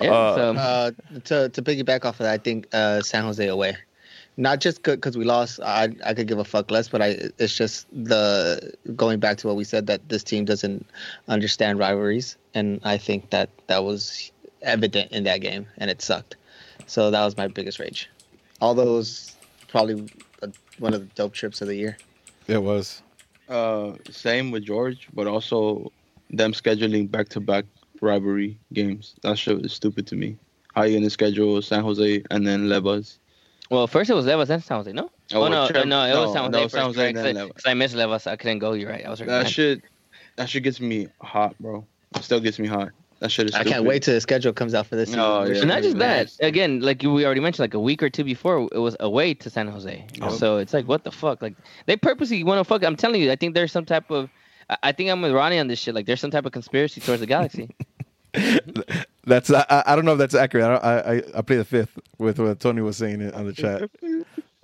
S2: Yeah,
S1: Uh,
S2: so
S3: Uh, to to piggyback off of that, I think uh, San Jose away, not just because we lost. I I could give a fuck less, but I it's just the going back to what we said that this team doesn't understand rivalries, and I think that that was evident in that game, and it sucked. So that was my biggest rage. Although it was probably uh, one of the dope trips of the year.
S1: It was.
S4: Uh, same with George, but also them scheduling back-to-back rivalry games. That shit was stupid to me. How you gonna schedule San Jose and then Levas?
S2: Well, first it was Levas and San Jose, no? Oh, oh no,
S4: Trevor-
S2: no, it was San Jose
S4: no,
S2: first,
S4: San Jose
S2: right?
S4: and then
S2: Because I missed Levas, I couldn't go. You're right. I was
S4: That
S2: right.
S4: shit, that shit gets me hot, bro. It still gets me hot. That shit is.
S3: I can't wait till the schedule comes out for this season.
S4: Oh,
S3: We're
S4: yeah.
S2: And not just that. Again, like we already mentioned, like a week or two before, it was away to San Jose.
S1: Oh.
S2: So it's like, what the fuck? Like they purposely want to fuck. I'm telling you, I think there's some type of. I- I think I'm with Ronnie on this shit. Like there's some type of conspiracy towards the galaxy.
S1: That's I, I- I don't know if that's accurate. I, don't, I I I play the fifth with what Tony was saying on the chat.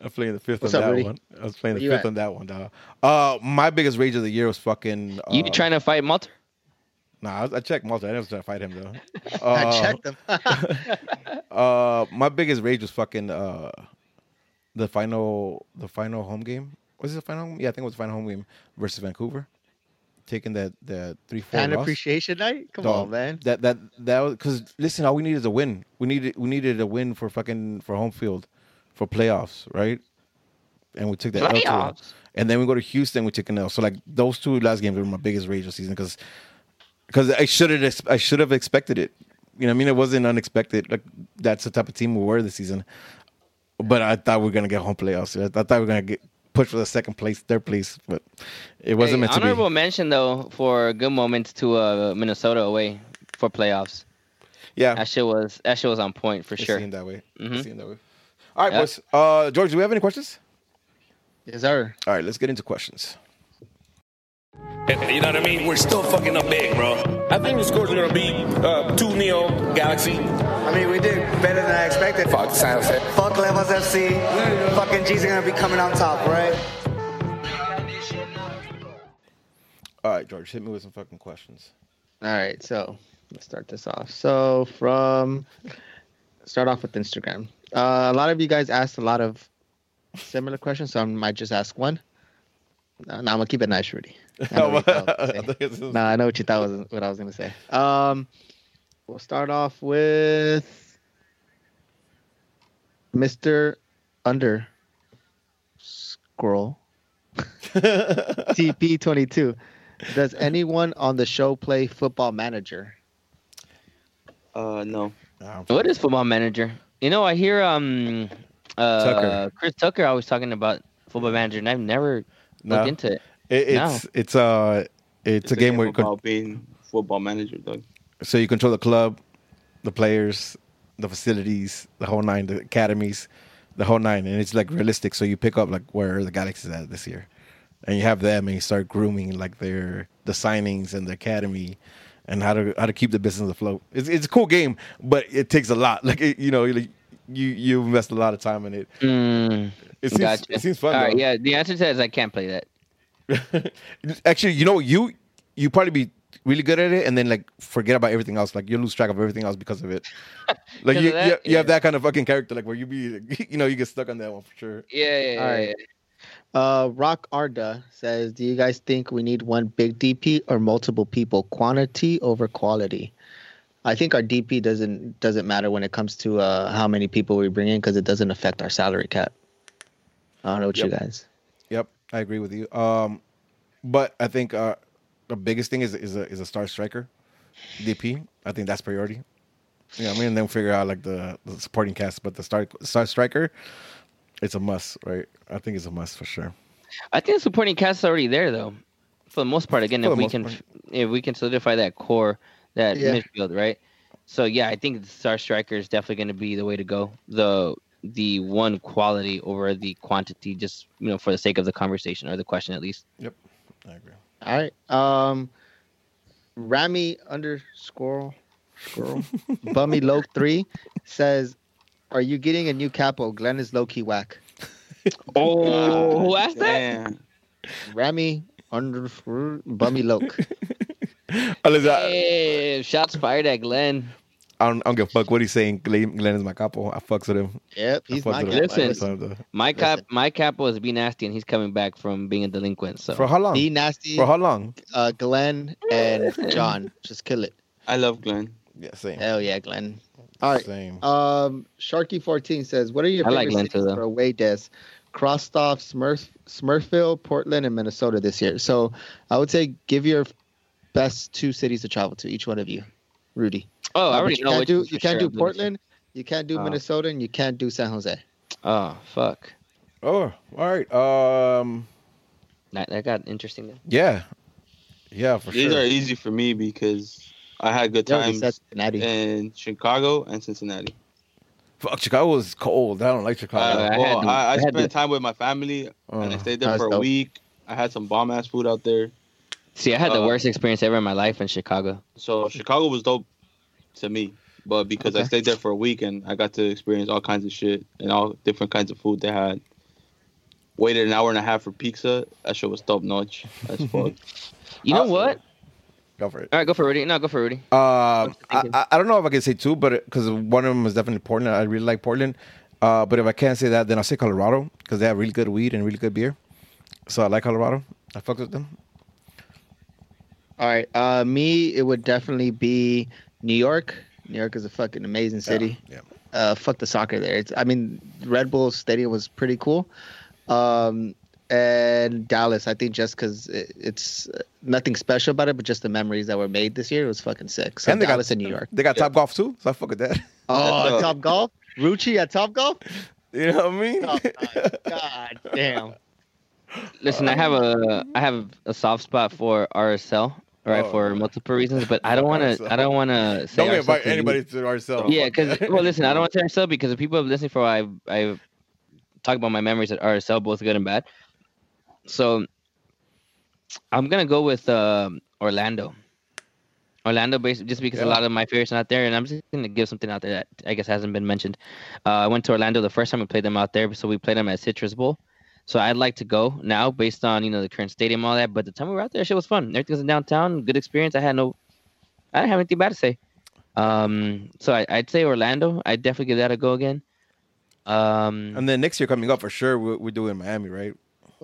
S1: I'm playing the fifth
S3: What's
S1: on
S3: up,
S1: that
S3: Rudy?
S1: one. I was playing
S3: Where
S1: the fifth
S3: at?
S1: on that one, dog. Uh, my biggest rage of the year was fucking. Uh,
S2: you trying to fight Malta?
S1: Nah, I, was- I checked Malta. I never tried to fight him though.
S3: I
S1: Uh,
S3: checked them.
S1: Uh, my biggest rage was fucking uh, the final the final home game. Was it the final? Home? Yeah, I think it was the final home game versus Vancouver. Taking that that three four
S3: Fan appreciation night. Come
S1: Dog,
S3: on, man.
S1: That that that was because listen, all we needed is a win. We needed we needed a win for fucking for home field, for playoffs, right? And we took that L to.
S2: Playoffs.
S1: And then we go to Houston, we took an L. So like those two last games were my biggest rage of season because because I should have I should have expected it. You know, what I mean, it wasn't unexpected. Like that's the type of team we were this season. But I thought we were gonna get home playoffs. I thought we were gonna get push for the second place, third place, but it wasn't
S2: Hey,
S1: meant to be.
S2: honorable mention though for a good moment to uh, Minnesota away for playoffs.
S1: Yeah,
S2: That shit was that shit was on point for
S1: I
S2: sure.
S1: see that way. I
S2: Mhm.
S1: see that way. All right,
S2: Yeah.
S1: boys. Uh, George, do we have any questions?
S3: Yes, sir.
S1: All right, let's get into questions.
S5: You know what I mean? We're still fucking up big, bro. I think the scores are gonna be uh, two nil Galaxy.
S6: I mean, we did better than I expected.
S5: Fuck San Jose.
S6: Fuck Levels FC. Fucking G's are gonna be coming on top, right?
S1: All right, George, hit me with some fucking questions.
S3: All right, so let's start this off. So from start off with Instagram. Uh, a lot of you guys asked a lot of similar questions, so I might just ask one. No, no, I'm gonna keep it nice, Rudy. I know what I was gonna. No, I know what you thought was what I was gonna say. Um, we'll start off with Mr. Under Scroll TP22. Does anyone on the show play Football Manager?
S4: Uh, no.
S2: What is Football Manager? You know, I hear um uh
S1: Tucker.
S2: Chris Tucker always talking about Football Manager, and I've never
S1: No.
S2: looked into it.
S1: It, it's it's uh it's, a game where you con-
S4: about being football manager, dog.
S1: So you control the club, the players, the facilities, the whole nine, the academies, the whole nine, and it's like realistic. So you pick up like where the Galaxy's at this year, and you have them, and you start grooming like their the signings and the academy, and how to how to keep the business afloat. It's it's a cool game, but it takes a lot. Like it, you know, like you you invest a lot of time in it.
S2: Mm,
S1: It seems
S2: gotcha.
S1: it seems fun.
S2: All right, yeah. The answer to that is I can't play that.
S1: Actually, you know, you you probably be really good at it, and then like forget about everything else. Like you lose track of everything else because of it. Like you,
S2: of that?
S1: you, you have that kind of fucking character, like where you be, you know, you get stuck on that one for sure.
S2: Yeah, yeah, yeah.
S3: All right.
S2: yeah.
S3: Uh, Rock Arda says, "Do you guys think we need one big DP or multiple people? Quantity over quality." I think our DP doesn't doesn't matter when it comes to uh, how many people we bring in because it doesn't affect our salary cap. I don't know what you guys.
S1: Yep, I agree with you. Um, but I think uh, the biggest thing is is a is a star striker, DP. I think that's priority. You know, I mean, and then figure out like the, the supporting cast, but the star star striker. it's a must, right? I think it's a must for sure.
S2: I think the supporting cast is already there though, for the most part. Again,
S1: For
S2: if we can,
S1: part.
S2: if we can solidify that core, that
S3: Yeah.
S2: midfield, right? So yeah, I think the star striker is definitely going to be the way to go. The the one quality over the quantity, just you know, for the sake of the conversation or the question at least.
S1: Yep, I agree.
S3: All right. Um, Rami underscore squirrel Bummy Loke three says, "Are you getting a new capo? Glenn is low key whack."
S2: Oh, who asked that?
S3: Rami underscore Bummy Loke.
S1: Unless I,
S2: Hey, shots fired at Glenn.
S1: I, don't, I don't give a fuck what he's saying. Glenn, Glenn is my capo. I fucks with him.
S3: Yep, he's
S1: fucks
S3: my
S1: with
S3: guy.
S2: Listen.
S1: Listen to the-
S2: My cap, my capo is be nasty, and he's coming back from being a delinquent. So
S1: For how long?
S3: Be nasty.
S1: For how long?
S3: Uh, Glenn and John, just kill it.
S4: I love Glenn.
S1: Yeah, same.
S3: Hell yeah, Glenn. All right.
S1: Same.
S3: Um, Sharky14 says, "What are your
S2: I
S3: favorite
S2: like Glenn
S3: cities
S2: too,
S3: for away days? Crosstoff, Smurf, Smurfville, Portland, and Minnesota this year. So I would say give your best two cities to travel to, each one of you. Rudy.
S2: Oh, I
S3: Uh,
S2: already
S3: you
S2: know
S3: can't do you can't
S2: sure
S3: do
S2: I'm.
S3: Portland, you can't do
S2: Oh.
S3: Minnesota, and you can't do San Jose.
S2: Oh fuck,
S1: Oh, all right. Um,
S2: that, that got interesting. Then.
S1: yeah, yeah, for
S4: These
S1: sure.
S4: are easy for me because I had good times
S3: Cincinnati.
S4: in Chicago and Cincinnati.
S1: Fuck, Chicago is cold. I don't like
S4: Uh,
S1: Chicago.
S2: I
S4: well,
S2: had to-
S4: I, I,
S2: I had
S4: spent
S2: to-
S4: time with my family and I
S1: Uh,
S4: stayed there
S3: That's
S4: for a
S3: dope.
S4: week. I had some bomb ass food out there.
S2: See, I had the
S4: Uh,
S2: worst experience ever in my life in Chicago.
S4: So Chicago was dope to me, but because I stayed there for a week and I got to experience all kinds of shit and all different kinds of food they had. Waited an hour and a half for pizza. That shit was top notch as fuck.
S2: You know what?
S1: Go for it.
S2: All right, go for Rudy. No, go for Rudy.
S1: Um,
S2: What you
S1: I. I I don't know if I can say two, but because one of them is definitely Portland. I really like Portland. Uh, but if I can't say that, then I'll say Colorado because they have really good weed and really good beer. So I like Colorado. I fuck with them.
S3: All right. Uh, me, it would definitely be New York. New York is a fucking amazing city.
S1: Yeah.
S3: Uh, fuck the soccer there. It's, I mean, Red Bull Stadium was pretty cool. Um, and Dallas, I think just because it, it's uh, nothing special about it, but just the memories that were made this year, it was fucking sick. So
S1: And they got-
S3: Dallas and New York.
S1: They got Top Golf too, so I fuck with that.
S3: Oh, Top Golf, Ruchi at Top Golf.
S1: You know what I mean?
S3: Top nine. God damn.
S2: Listen, I have a I have a soft spot for RSL, right?
S1: Oh,
S2: for
S1: yeah.
S2: multiple reasons, but I don't want to. I don't want to say
S1: Don't invite anybody to ourselves.
S2: Yeah, because well, listen, I don't want to say RSL because the people have listening for I I talk about my memories at RSL, both good and bad. So I'm gonna go with um, Orlando. Orlando, based just because a lot of my favorites are not there, and I'm just gonna give something out there that I guess hasn't been mentioned. Uh, I went to Orlando the first time we played them out there, so we played them at Citrus Bowl. So I'd like to go now, based on you know the current stadium, all that. But the time we were out there, shit was fun. Everything was in downtown, good experience. I had no, I didn't have anything bad to say. Um, so I, I'd say Orlando. I'd definitely give that a go again. Um,
S1: And then next year coming up for sure, we're, we're doing Miami, right?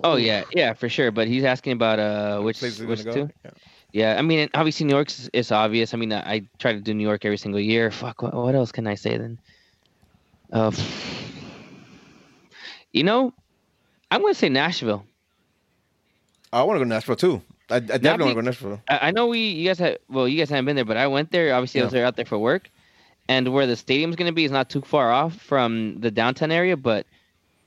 S2: oh yeah, yeah, for sure. But he's asking about uh which which two?
S1: go? Yeah.
S2: Yeah, I mean, obviously New York's is obvious. I mean, I, I try to do New York every single year. Fuck, what, what else can I say then? Uh, you know, I'm gonna say Nashville.
S1: I want to go to Nashville too. I, I definitely want to go to Nashville.
S2: I, I know we you guys had well, you guys haven't been there, but I went there. Obviously, I was there out there for work, and where the stadium's gonna be is not too far off from the downtown area, but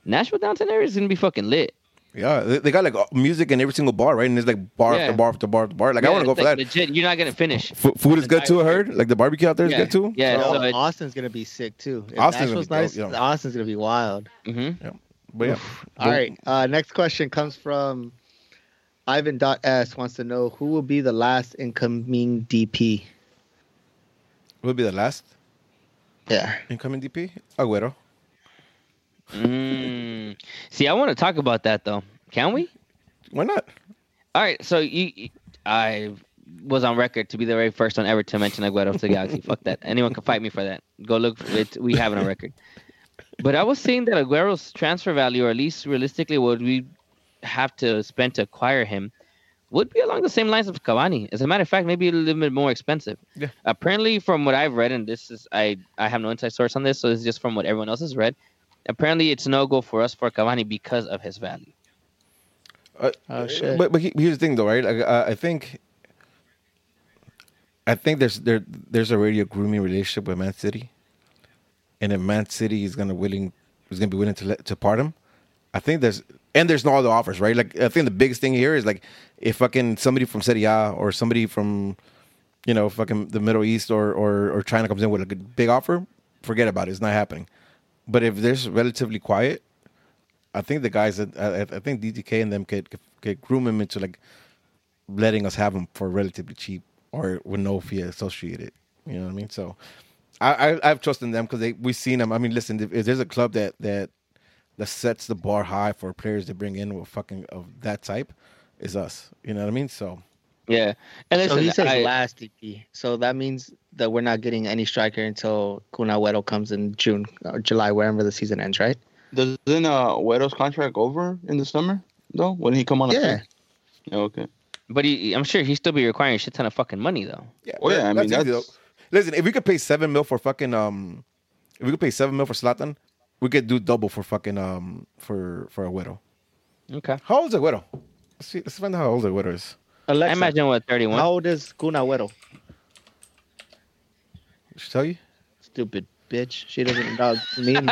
S2: Nashville downtown area is gonna be fucking lit.
S1: Yeah, they, they got like uh, music in every single bar, right? And it's like bar
S2: Yeah.
S1: after bar after bar after bar. Like I want to go for
S2: like
S1: that.
S2: Legit, you're not gonna finish.
S1: F- food is good too. I heard. Like the barbecue out there is
S2: Yeah.
S1: good too.
S2: Yeah,
S3: Oh,
S2: so it-
S3: Austin's gonna be sick too. If
S1: Austin's gonna be
S3: nice.
S1: dope, yeah.
S3: Austin's gonna be wild.
S2: hmm
S1: But yeah.
S3: All right. Uh, next question comes from Ivan.s wants to know who will be the last incoming DP.
S1: Will be the last
S3: Yeah.
S1: incoming DP. Agüero.
S2: Mm. See, I want to talk about that though. Can we?
S1: Why not?
S2: All right. So you, you- I was on record to be the very first one ever to mention Aguero to the Galaxy. Fuck that. Anyone can fight me for that. Go look. It. We have it on record. But I was saying that Aguero's transfer value, or at least realistically, what we have to spend to acquire him, would be along the same lines of Cavani. As a matter of fact, maybe a little bit more expensive.
S1: Yeah.
S2: Apparently, from what I've read, and this is I I have no inside source on this, so this is just from what everyone else has read. Apparently, it's no go for us for Cavani because of his value.
S1: Uh,
S3: Oh, shit.
S1: But but here's the thing though, right? Like, uh, I think. I think there's there there's already a grooming relationship with Man City, and if Man City is gonna willing is gonna be willing to let to part him, I think there's and there's no other offers, right? Like I think the biggest thing here is like if fucking somebody from Serie A or somebody from you know fucking the Middle East or or, or China comes in with a big offer, forget about it. It's not happening. But if there's relatively quiet, I think the guys that I, I think DTK and them could could groom him into like letting us have him for relatively cheap or with no fee associated. You know what I mean? So I, I I've trusted them because we've seen them. I mean, listen, if, if there's a club that that that sets the bar high for players to bring in with fucking of that type, is us. You know what I mean? So
S2: Yeah, and
S3: So he says
S2: I-
S3: last DP. So that means that we're not getting any striker until Kun Agüero comes in June or July, wherever the season ends, right?
S4: Doesn't uh Wedo's contract over in the summer though? When he come on?
S3: Yeah.
S4: free? Yeah, okay.
S2: but he, I'm sure he still be requiring a shit ton of fucking money though.
S1: yeah,
S4: Well, yeah, I mean,
S1: easy,
S4: that's-
S1: though. Listen. If we could pay seven mil for fucking um, if we could pay seven mil for Zlatan, we could do double for fucking um for for a widow.
S2: Okay,
S1: How old is a widow? Let's see. Let's find out how old a widow is.
S3: Alexa,
S2: I imagine what 31.
S3: how old is Kun Agüero?
S1: Did she tell you?
S3: Stupid bitch. She doesn't. know. Me and,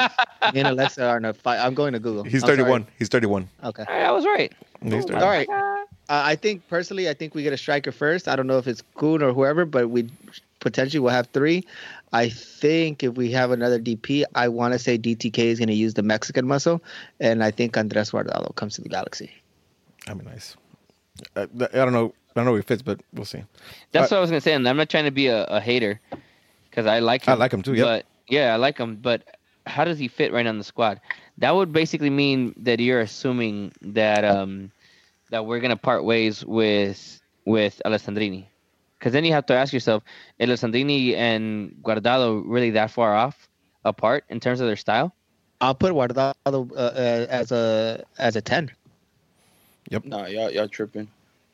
S3: me and Alexa are in a fight. I'm going to Google.
S1: He's
S3: I'm sorry.
S1: 31. He's 31.
S3: Okay.
S2: I was right.
S1: He's
S3: All right. Uh, I think personally, I think we get a striker first. I don't know if it's Kun or whoever, but we potentially we'll have three. I think if we have another DP, I want to say DTK is going to use the Mexican muscle, and I think Andres Guardado comes to the Galaxy.
S1: That'd be nice. I, I don't know. I don't know if it fits, but we'll see.
S2: That's
S1: Uh,
S2: what I was gonna say, and I'm not trying to be a, a hater because I like him.
S1: I like him too, yep.
S2: But yeah, I like him. But how does he fit right on the squad? That would basically mean that you're assuming that um that we're gonna part ways with with Alessandrini, because then you have to ask yourself, is Sandini and Guardado really that far off apart in terms of their style?
S3: I'll put Guardado uh, uh, as a as a ten. Yep.
S4: Nah, y'all y'all tripping.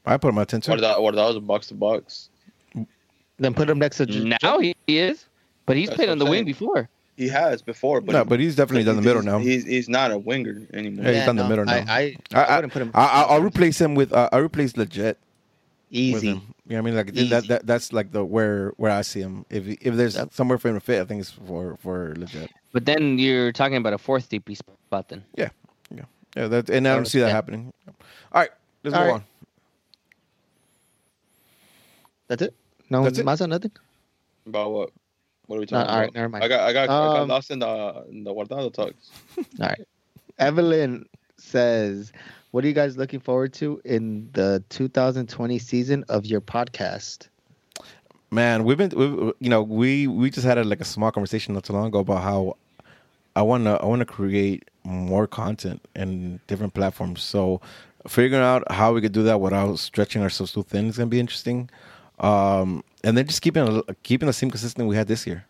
S1: I put him at 10 too.
S4: What that? What a box to box.
S3: Then put him next to J-
S2: Now he, he is, but he's
S4: That's
S2: played on the
S4: I'm
S2: wing before.
S4: He has before, but
S1: no, but he's definitely down the middle
S4: he's-
S1: now.
S4: He's he's not a winger anymore.
S1: Yeah, he's down the middle now.
S3: I, I,
S1: I,
S3: I,
S1: I,
S3: wouldn't put him
S1: I, I- I'll replace him with. Uh, I'll replace legit with
S3: easy.
S1: him. You know what I mean? Like
S3: Easy.
S1: that, that. That's like the where where I see him. If if there's
S3: Yep.
S1: somewhere for him to fit, I think it's for for legit.
S2: But then you're talking about a fourth DP spot then.
S1: Yeah, yeah, yeah. that, and I don't see that happening. All right, let's
S3: All
S1: move
S3: right.
S1: on.
S3: That's it. No,
S1: That's it?
S3: Mazda, nothing.
S4: About what? What are we
S3: No,
S4: talking
S3: all right,
S4: about?
S3: never mind.
S4: I got I got, I got
S3: Um,
S4: lost in the in the Guardado talks.
S3: All right. Evelyn says, "What are you guys looking forward to in the 2020 season of your podcast?"
S1: Man, we've been, we've, you know, we we just had a, like a small conversation not too long ago about how I want to I want to create more content and different platforms. So figuring out how we could do that without stretching ourselves too thin is gonna be interesting. Um, and then just keeping keeping the same consistent we had this year.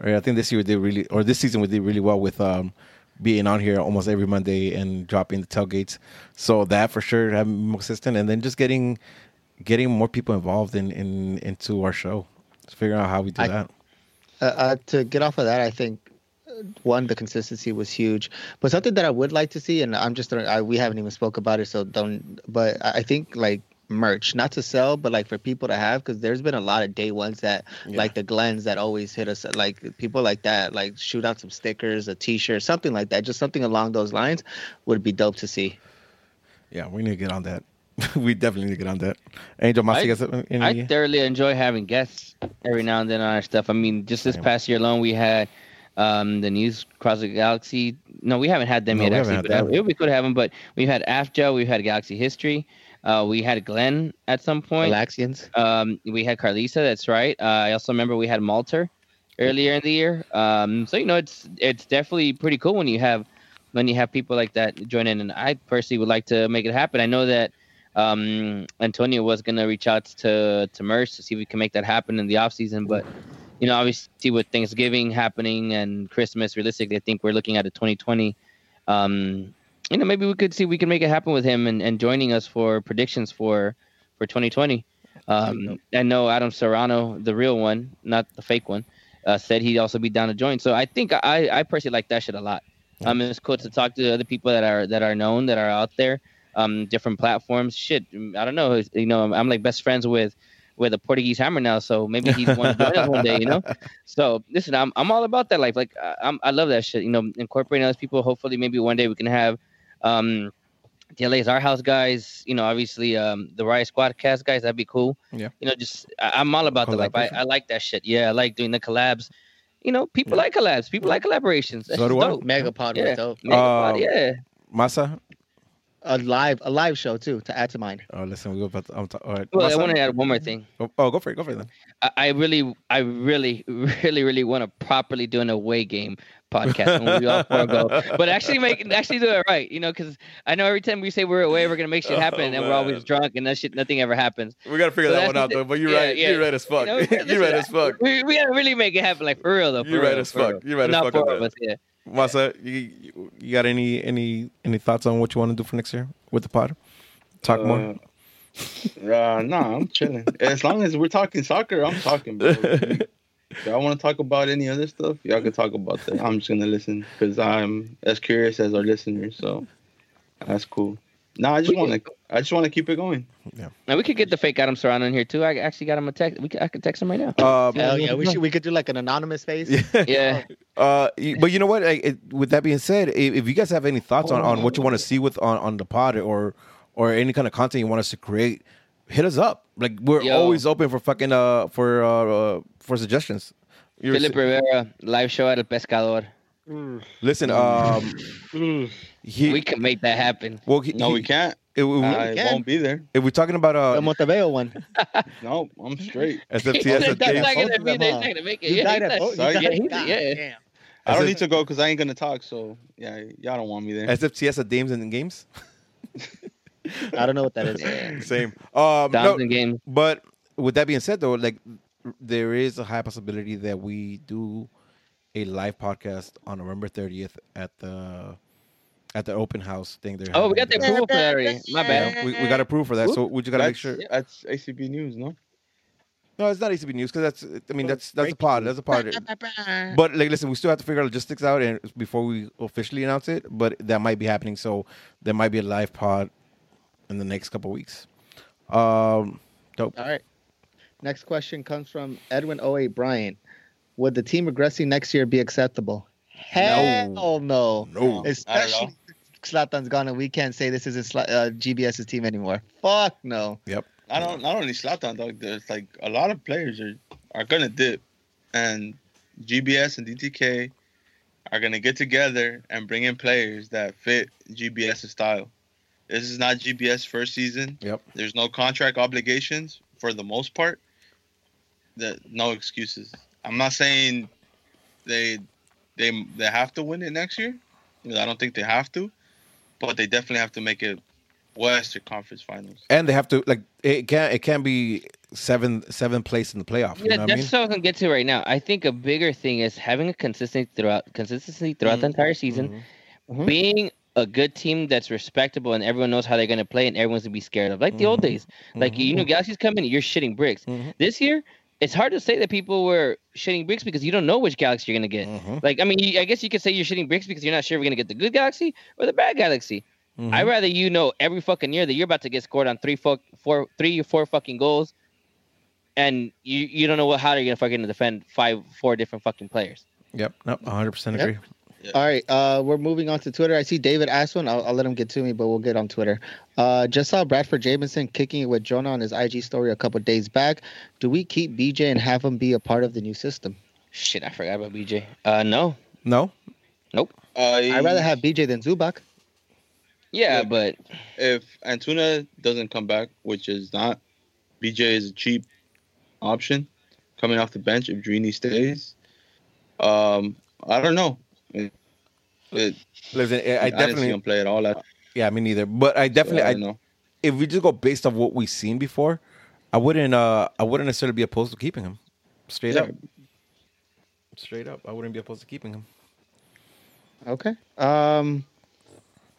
S1: Right? I think this year we did really, or this season we did really well with um, being on here almost every Monday and dropping the tailgates. So that for sure having more consistent, and then just getting getting more people involved in, in into our show. Just figuring out how we do
S3: I-
S1: that.
S3: Uh, uh, to get off of that, I think uh, one, the consistency was huge, but something that I would like to see, and I'm just I, we haven't even spoke about it, so don't. But I I think like merch, not to sell, but like for people to have, because there's been a lot of day ones that
S1: Yeah.
S3: like the Glens that always hit us, like people like that, like shoot out some stickers, a T-shirt, something like that, just something along those lines would be dope to see.
S1: Yeah, we need to get on that. we definitely need to get on that. Angel Masi,
S2: I-
S1: guys, any,
S2: I thoroughly enjoy having guests every now and then on our stuff. I mean, just this
S1: Same.
S2: past year alone, we had um, the News Cross the Galaxy. No, we haven't had them
S1: No,
S2: yet,
S1: we haven't
S2: actually.
S1: had
S2: But it would be cool to have them. But we've had AFJA, we've had Galaxy History, uh, we had Glenn at some point.
S3: Galaxians.
S2: Um, we had Carlisa. That's right. Uh, I also remember we had Malter earlier in the year. Um, so you know, it's it's definitely pretty cool when you have when you have people like that join in. And I personally would like to make it happen. I know that um, Antonio was gonna reach out to to Merce to see if we can make that happen in the off season, but. You know, obviously, with Thanksgiving happening and Christmas, realistically, I think we're looking at a 2020 um, you know, maybe we could see we can make it happen with him and, and joining us for predictions for for 2020. Um, I know Adam Serrano, the real one, not the fake one, uh, said he'd also be down to join. So I think I, I personally like that shit a lot. Um, it's cool to talk to other people that are that are known that are out there, um, different platforms. Shit, I don't know. You know, I'm, I'm like best friends with with a Portuguese hammer now, so maybe he's one to join us one day. You know, so listen, I'm I'm all about that life. Like I- I'm I love that shit. You know, incorporating other people. Hopefully, maybe one day we can have Um, the LA's Our House guys, you know, obviously um, the Riot Squad cast guys, that'd be cool.
S1: Yeah.
S2: You know, just I, I'm all about the life. I, I like that shit. Yeah, I like doing the collabs. You know, people like collabs. People like collaborations. That's
S1: So do I.
S2: dope.
S3: Megapod
S2: Yeah.
S3: was dope.
S2: Megapod,
S1: Um,
S2: yeah.
S1: Masa.
S3: A live, a live show too to add to mine.
S1: Oh, listen, we go about. I'm t- all right.
S2: Well, I
S1: Masa?
S2: want to add one more thing.
S1: Oh, oh, go for it. Go for it then.
S2: I, I really, I really, really, really want to properly do an away game podcast when we all four go, but actually make actually do it right, you know, because I know every time we say we're away, we're gonna make shit happen,
S1: Oh,
S2: and we're always drunk, and that shit, nothing ever happens.
S1: We gotta figure
S2: So
S1: that one out though. But you're
S2: Yeah,
S1: right.
S2: yeah.
S1: You're right as fuck.
S2: You know,
S1: you're
S2: listen,
S1: right as fuck.
S2: We, we gotta really make it happen, like for real though. For
S1: You're
S2: real,
S1: right as fuck.
S2: real.
S1: You're right as fuck on
S2: four of us, yeah.
S1: Masa, you, you got any any any thoughts on what you want to do for next year with the pod? Talk more.
S4: Uh, uh, nah, I'm chilling. As long as we're talking soccer, I'm talking, bro. If y'all want to talk about any other stuff, y'all can talk about that. I'm just gonna listen because I'm as curious as our listeners. So that's cool. Nah, I just want to. I just want to keep it going. Yeah.
S2: Now we could get the fake Adam Serrano in here too. I actually got him a text. We could, I could text him right now.
S1: Um,
S3: Hell yeah, we should we could do like an anonymous face.
S2: Yeah.
S1: yeah. Uh, but you know what? Like, it, with that being said, if, if you guys have any thoughts on, on what you want to see with on, on the pod or or any kind of content you want us to create, hit us up. Like we're
S2: Yo.
S1: always open for fucking uh for uh, uh for suggestions. You're-
S2: Philip Rivera live show at El Pescador.
S1: listen, um, he
S2: We can make that happen.
S1: well, he,
S4: No,
S1: he-
S4: we can't.
S1: If, we,
S4: I
S3: can.
S4: won't be there.
S1: if we're talking about
S3: The
S1: uh
S3: Monteveo one.
S4: No, I'm straight.
S1: SFTS,
S2: That's
S1: at
S2: not
S1: James-
S2: gonna be
S3: them,
S2: there. not gonna make it. Yeah,
S3: died
S2: he's
S3: at
S2: not-
S4: Sorry,
S2: yeah,
S3: died-
S2: he's-
S3: God
S2: yeah.
S3: damn.
S4: I don't
S1: As
S4: need to go because I ain't gonna talk. So yeah, y'all don't want me there.
S1: SFTS at Dames and Games.
S3: I don't know what that is.
S1: Same. Um, no,
S2: Thousand games.
S1: But with that being said, though, like there is a high possibility that we do a live podcast on November 30th at the at the open house thing. They're
S2: Oh, we got the
S1: having.
S2: approval for that already. My bad.
S1: Yeah, we, we got approved for that, so we just gotta make sure.
S4: That's ACB news, no?
S1: No, it's not ACB news because that's. I mean, that's that's a pod. That's a pod. But like, listen, we still have to figure out logistics out and before we officially announce it. But that might be happening, so there might be a live pod in the next couple weeks. Um, dope.
S3: All right. Next question comes from Edwin 08 Bryant. Would the team regressing next year be acceptable? Hell no.
S1: No.
S3: Especially Zlatan's gone and we can't say this isn't uh, GBS's team anymore. Fuck no.
S1: Yep.
S4: I don't. on, not only Zlatan, dog. There's like a lot of players are are gonna dip, and GBS and DTK are gonna get together and bring in players that fit GBS's style. This is not GBS first season.
S1: Yep.
S4: There's no contract obligations for the most part. That no excuses. I'm not saying they they they have to win it next year. I don't think they have to, but they definitely have to make it Western Conference Finals.
S1: And they have to like it can it can be seven seven place in the playoff. You
S2: Yeah,
S1: know what
S2: that's
S1: I mean?
S2: what I was gonna get to right now. I think a bigger thing is having a consistency throughout consistency throughout the entire season,
S3: Mhm.
S2: being a good team that's respectable and everyone knows how they're gonna play and everyone's gonna be scared of. Like the old
S1: Mhm.
S2: days, like you know, Galaxy's coming, you're shitting bricks.
S1: Mhm.
S2: This year, it's hard to say that people were shitting bricks because you don't know which Galaxy you're gonna get.
S1: Mhm.
S2: Like, I mean, you, I guess you could say you're shitting bricks because you're not sure we're gonna get the good Galaxy or the bad Galaxy. I'd rather you know every fucking year that you're about to get scored on three, fo- four, three or four fucking goals, and you you don't know what how you're gonna fucking defend five, four different fucking players.
S1: Yep. No, 100 percent
S3: Yep.
S1: Agree.
S3: All right, uh, we're moving on to Twitter. I see David asked one. I'll, I'll let him get to me, but we'll get on Twitter. Uh, just saw Bradford Jamieson kicking it with Jonah on his IG story a couple days back. Do we keep BJ and have him be a part of the new system?
S2: Shit, I forgot about BJ. Uh, no,
S1: No.
S4: Uh,
S3: I'd rather have BJ than Zubak.
S2: yeah,
S4: Yeah.
S2: but
S4: if Antuna doesn't come back, which is not, BJ is a cheap option coming off the bench if Drini stays. Um, I don't know. It, it,
S1: Listen, I, I
S4: I, didn't
S1: definitely.
S4: play at all. Last,
S1: Yeah, me neither. But I definitely.
S4: so I
S1: I,
S4: know.
S1: if we just go based off what we've seen before, I wouldn't. Uh, I wouldn't necessarily be opposed to keeping him. Straight
S4: Yeah.
S1: up. Straight up, I wouldn't be opposed to keeping him.
S3: Okay. Um,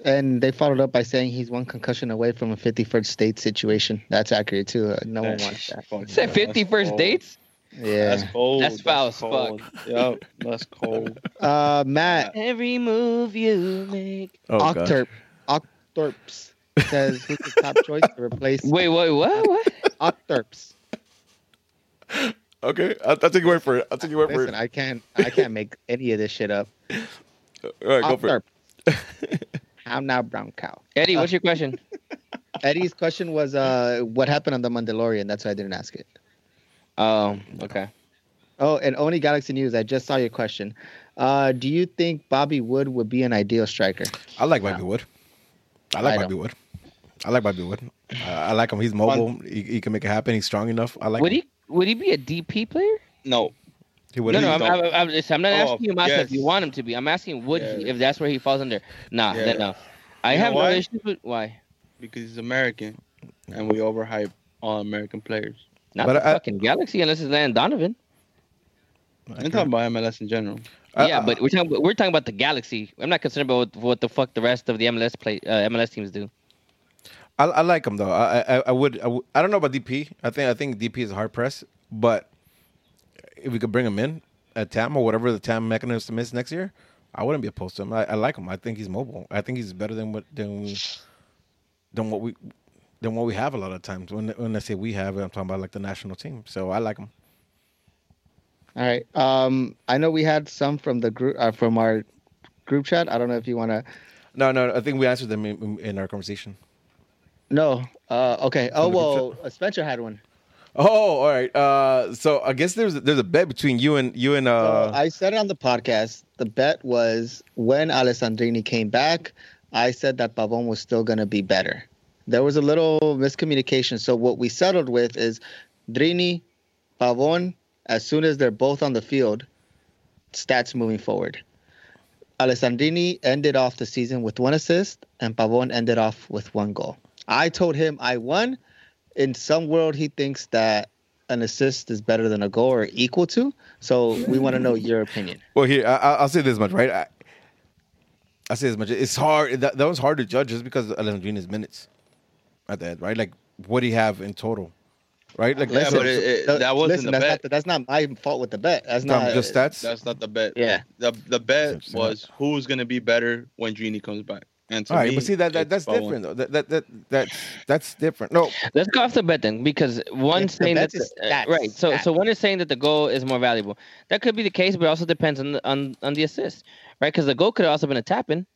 S3: and they followed up by saying he's one concussion away from a 51st state situation. That's accurate too. Uh, no one wants that.
S4: Fuck,
S2: said
S4: that's
S2: 50 dates.
S3: Yeah.
S4: That's cold.
S2: That's foul as fuck.
S4: cold. Yep, that's cold.
S3: Uh, Matt
S2: Every move you make.
S1: Oh god.
S3: Octorp Octorps says who's the top choice to replace
S2: Wait, wait, what? What?
S3: Octorps.
S1: Okay, I'll, I'll take your word for it. I'll take your word
S3: Listen,
S1: for
S3: I can't I can't make any of this shit up.
S1: it. All right, go for it.
S3: I'm now brown cow.
S2: Eddie, what's your question?
S3: Eddie's question was, uh, what happened on the Mandalorian? That's why I didn't ask it.
S2: Oh, okay.
S3: Oh, and Oni Galaxy News. I just saw your question. Uh, do you think Bobby Wood would be an ideal striker?
S1: I like Bobby Wood. I like
S3: I
S1: Bobby Wood. I like Bobby Wood. Uh, I like him. He's mobile. He, he can make it happen. He's strong enough. I like.
S2: Would
S1: him.
S2: he would he be a DP player?
S4: No,
S1: He would.
S2: No, no, I'm,
S4: don't.
S2: I'm, I'm, just- I'm not
S4: Oh,
S2: asking you about if you want him to be. I'm asking would he, if that's where he falls under. Nah,
S4: Yeah.
S2: then no. I
S4: You
S2: have no
S4: why?
S2: issues with why.
S4: because he's American, and we overhype all American players.
S2: Not
S1: But
S2: the
S1: I-
S2: fucking Galaxy unless it's Landon Donovan.
S4: I'm talking about MLS in general.
S1: I-
S2: yeah,
S1: I-
S2: but we're talking about, we're talking about the Galaxy. I'm not concerned about what, what the fuck the rest of the MLS play uh, MLS teams do.
S1: I, I like him though. I, I I would I, would- I don't know about DP. I think I think DP is hard press, but if we could bring him in at TAM or whatever the TAM mechanism is next year, I wouldn't be opposed to him. I, I like him. I think he's mobile. I think he's better than what than than what we than what we have a lot of times. When when I say we have, I'm talking about like the national team. So I like them.
S3: All right. Um, I know we had some from the group uh, from our group chat. I don't know if you want to.
S1: No, no, I think we answered them in, in our conversation.
S3: No. Uh, okay. Oh well, uh, Spencer had one.
S1: Oh, all right. Uh, so I guess there's there's a bet between you and you and uh.
S3: So I said it on the podcast. The bet was when Alessandrini came back. I said that Pavon was still going to be better. There was a little miscommunication. So what we settled with is Drini, Pavon. As soon as they're both on the field, stats moving forward. Alessandrini ended off the season with one assist, and Pavon ended off with one goal. I told him I won. In some world, he thinks that an assist is better than a goal or equal to. So we want to know your opinion.
S1: Well, here I, I- I'll say this much, right? I, say this much. It's hard. That, that was hard to judge just because of Alessandrini's minutes at the end, right? Like, what do you have in total, right? Like,
S4: Yeah,
S1: listen,
S4: but it- it- that wasn't
S3: listen,
S4: the
S3: that's
S4: bet.
S3: Not, the- that's not my fault with the bet. That's
S1: Tom,
S3: not
S1: just stats.
S4: That's not the bet.
S3: Yeah.
S4: The the bet
S1: So- so-
S4: was who's gonna be better when Genie comes back. And to
S1: All right,
S4: me,
S1: but see that, that that's
S4: Pavon.
S1: different though. That that, that that's that's different. No,
S2: Let's go off the bet then, because one's
S3: It's the
S2: saying that the- uh,
S3: stats,
S2: right. So so one is saying that the goal is more valuable. That could be the case, but it also depends on the, on on the assist, right? Because the goal could have also been a tap in,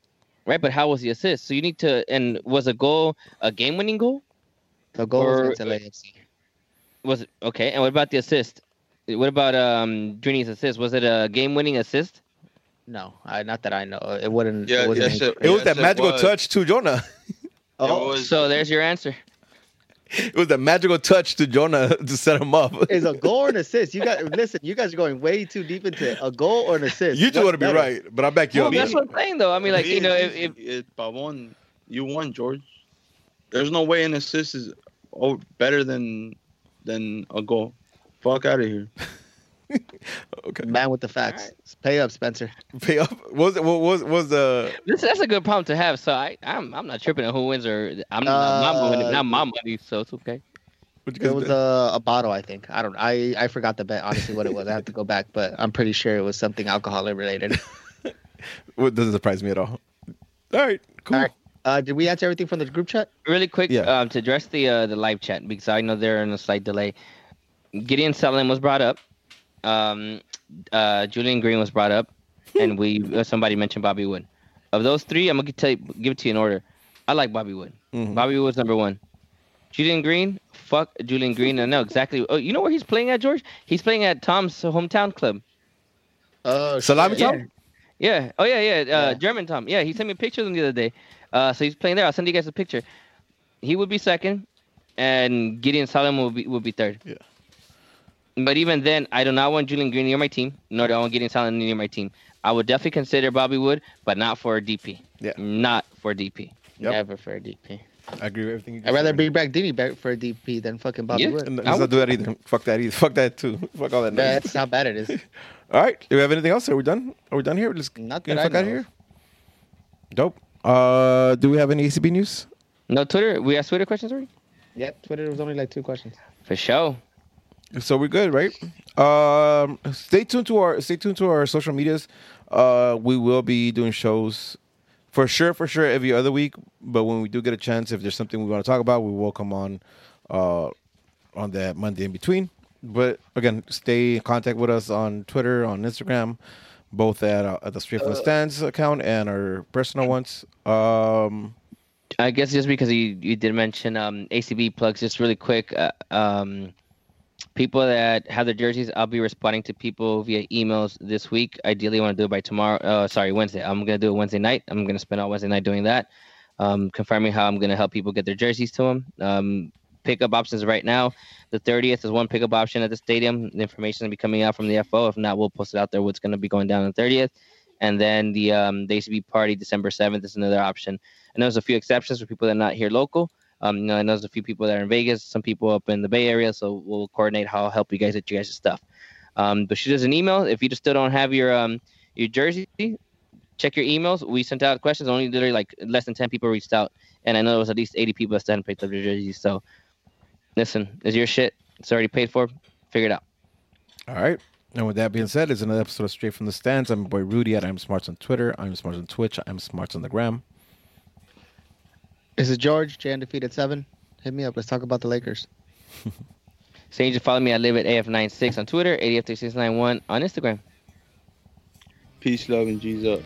S2: right? But how was the assist? So you need to and was a goal a game winning goal?
S3: the goal
S2: or-
S3: was against LAFC.
S2: Was it okay? And what about the assist? What about um Drini's assist? Was it a game winning assist?
S3: No, I, not that I know. It wouldn't.
S4: Yeah,
S3: it wasn't
S4: yes, it-
S1: it was
S4: Yes,
S1: that
S4: it
S1: magical
S4: was.
S1: touch to Jonah.
S3: Oh,
S4: was-
S2: So there's your answer.
S1: It was that magical touch to Jonah to set him up.
S3: is a goal or an assist? You got listen. You guys are going way too deep into it. a goal or an assist.
S1: You just
S3: What's
S1: want to be
S3: better?
S1: right, but I back you
S2: Well,
S1: up.
S2: that's what I'm saying though. I mean, like you know,
S4: and
S2: if,
S4: Gigi,
S2: if
S4: it Pavon, you won, George. There's no way an assist is oh, better than than a goal. Fuck out of here.
S1: Okay,
S3: Man with the facts. Pay up, Spencer.
S1: pay up. What was it? What was was the?
S2: This, that's a good problem to have. So I, I'm, I'm not tripping on who wins or I'm not, my
S3: Uh,
S2: money, not my money, so it's okay.
S1: What
S3: It was a, a bottle, I think. I don't. I I forgot the bet. Honestly, what it was. I have to go back, but I'm pretty sure it was something alcohol related.
S1: What doesn't surprise me at all. All right, cool.
S3: All right. Uh, did we answer everything from the group chat?
S2: Really quick,
S1: Yeah.
S2: um, to address the uh, the live chat because I know they're in a slight delay. Gedion Zelalem was brought up. Um, uh, Julian Green was brought up, and we uh, somebody mentioned Bobby Wood. Of those three, I'm gonna tell you, give it to you in order. I like Bobby Wood.
S1: Mhm.
S2: Bobby Wood's number one. Julian Green, fuck Julian Green. I know exactly. Oh, you know where he's playing at, George? He's playing at Tom's hometown club.
S3: Oh,
S1: Salami
S3: shit.
S1: Tom?
S2: Yeah. Oh yeah, yeah. Uh,
S3: Yeah.
S2: German Tom. Yeah, he sent me pictures of the other day. Uh, so he's playing there. I'll send you guys a picture. He would be second, and Gedion Zelalem will be would be third.
S1: Yeah.
S2: But even then, I do not want Julian Green near my team, nor do I want Gedion Zelalem near my team. I would definitely consider Bobby Wood, but not for a DP.
S1: Yeah.
S2: Not for DP.
S1: Yep.
S3: Never for a DP.
S1: I agree with everything. You
S3: I'd rather bring back Dini back for a DP than fucking Bobby
S2: Yeah.
S3: Wood.
S1: And Let's not do that either. Fuck that either. Fuck that too. Fuck all that. noise.
S3: That's how bad it is.
S1: All right. Do we have anything else? Are we done? Are we done here? Let's
S3: Not
S1: get
S3: that
S1: the
S3: I
S1: fuck out of here.
S3: of.
S1: Dope. Uh, do we have any ACB news?
S2: No Twitter. We asked Twitter questions already.
S3: Yep, Twitter was only like two questions.
S2: For sure.
S1: So we're good, right? Um, stay tuned to our stay tuned to our social medias. Uh, we will be doing shows for sure, for sure every other week. But when we do get a chance, if there's something we want to talk about, we will come on uh, on that Monday in between. But again, stay in contact with us on Twitter, on Instagram. both at, uh, at the Straight from the Stands account and our personal ones. Um,
S2: I guess just because you you did mention um, ACB plugs, just really quick. Uh, um, people that have their jerseys, I'll be responding to people via emails this week. Ideally, I want to do it by tomorrow. Uh, sorry, Wednesday. I'm gonna do it Wednesday night. I'm gonna spend all Wednesday night doing that, um, confirming how I'm gonna help people get their jerseys to them. Um, pickup options right now. The 30th is one pickup option at the stadium. The information will be coming out from the FO. If not, we'll post it out there. What's to be going down on the 30th, and then the um, the ACB party December 7th is another option. And there's a few exceptions for people that are not here local. Um, you know, I know there's a few people that are in Vegas, some people up in the Bay Area, so we'll coordinate how I'll help you guys get you guys' stuff. Um, but shoot us an email if you just still don't have your um your jersey. Check your emails. We sent out questions. Only literally like less than ten people reached out, and I know there was at least eighty people that still hadn't picked up their jerseys. So, listen, is your shit? It's already paid for. Figure it out.
S1: all right. And with that being said, it's another episode of Straight from the Stands. I'm your boy Rudy at I'm Smarts on Twitter. I'm Smarts on Twitch. I'm Smarts on the gram.
S3: This is George, J Undefeated 7. Hit me up. Let's talk about the Lakers.
S2: So you can follow me. I live at AF96 on Twitter, ADF3691 on Instagram.
S4: Peace, love, and G's up.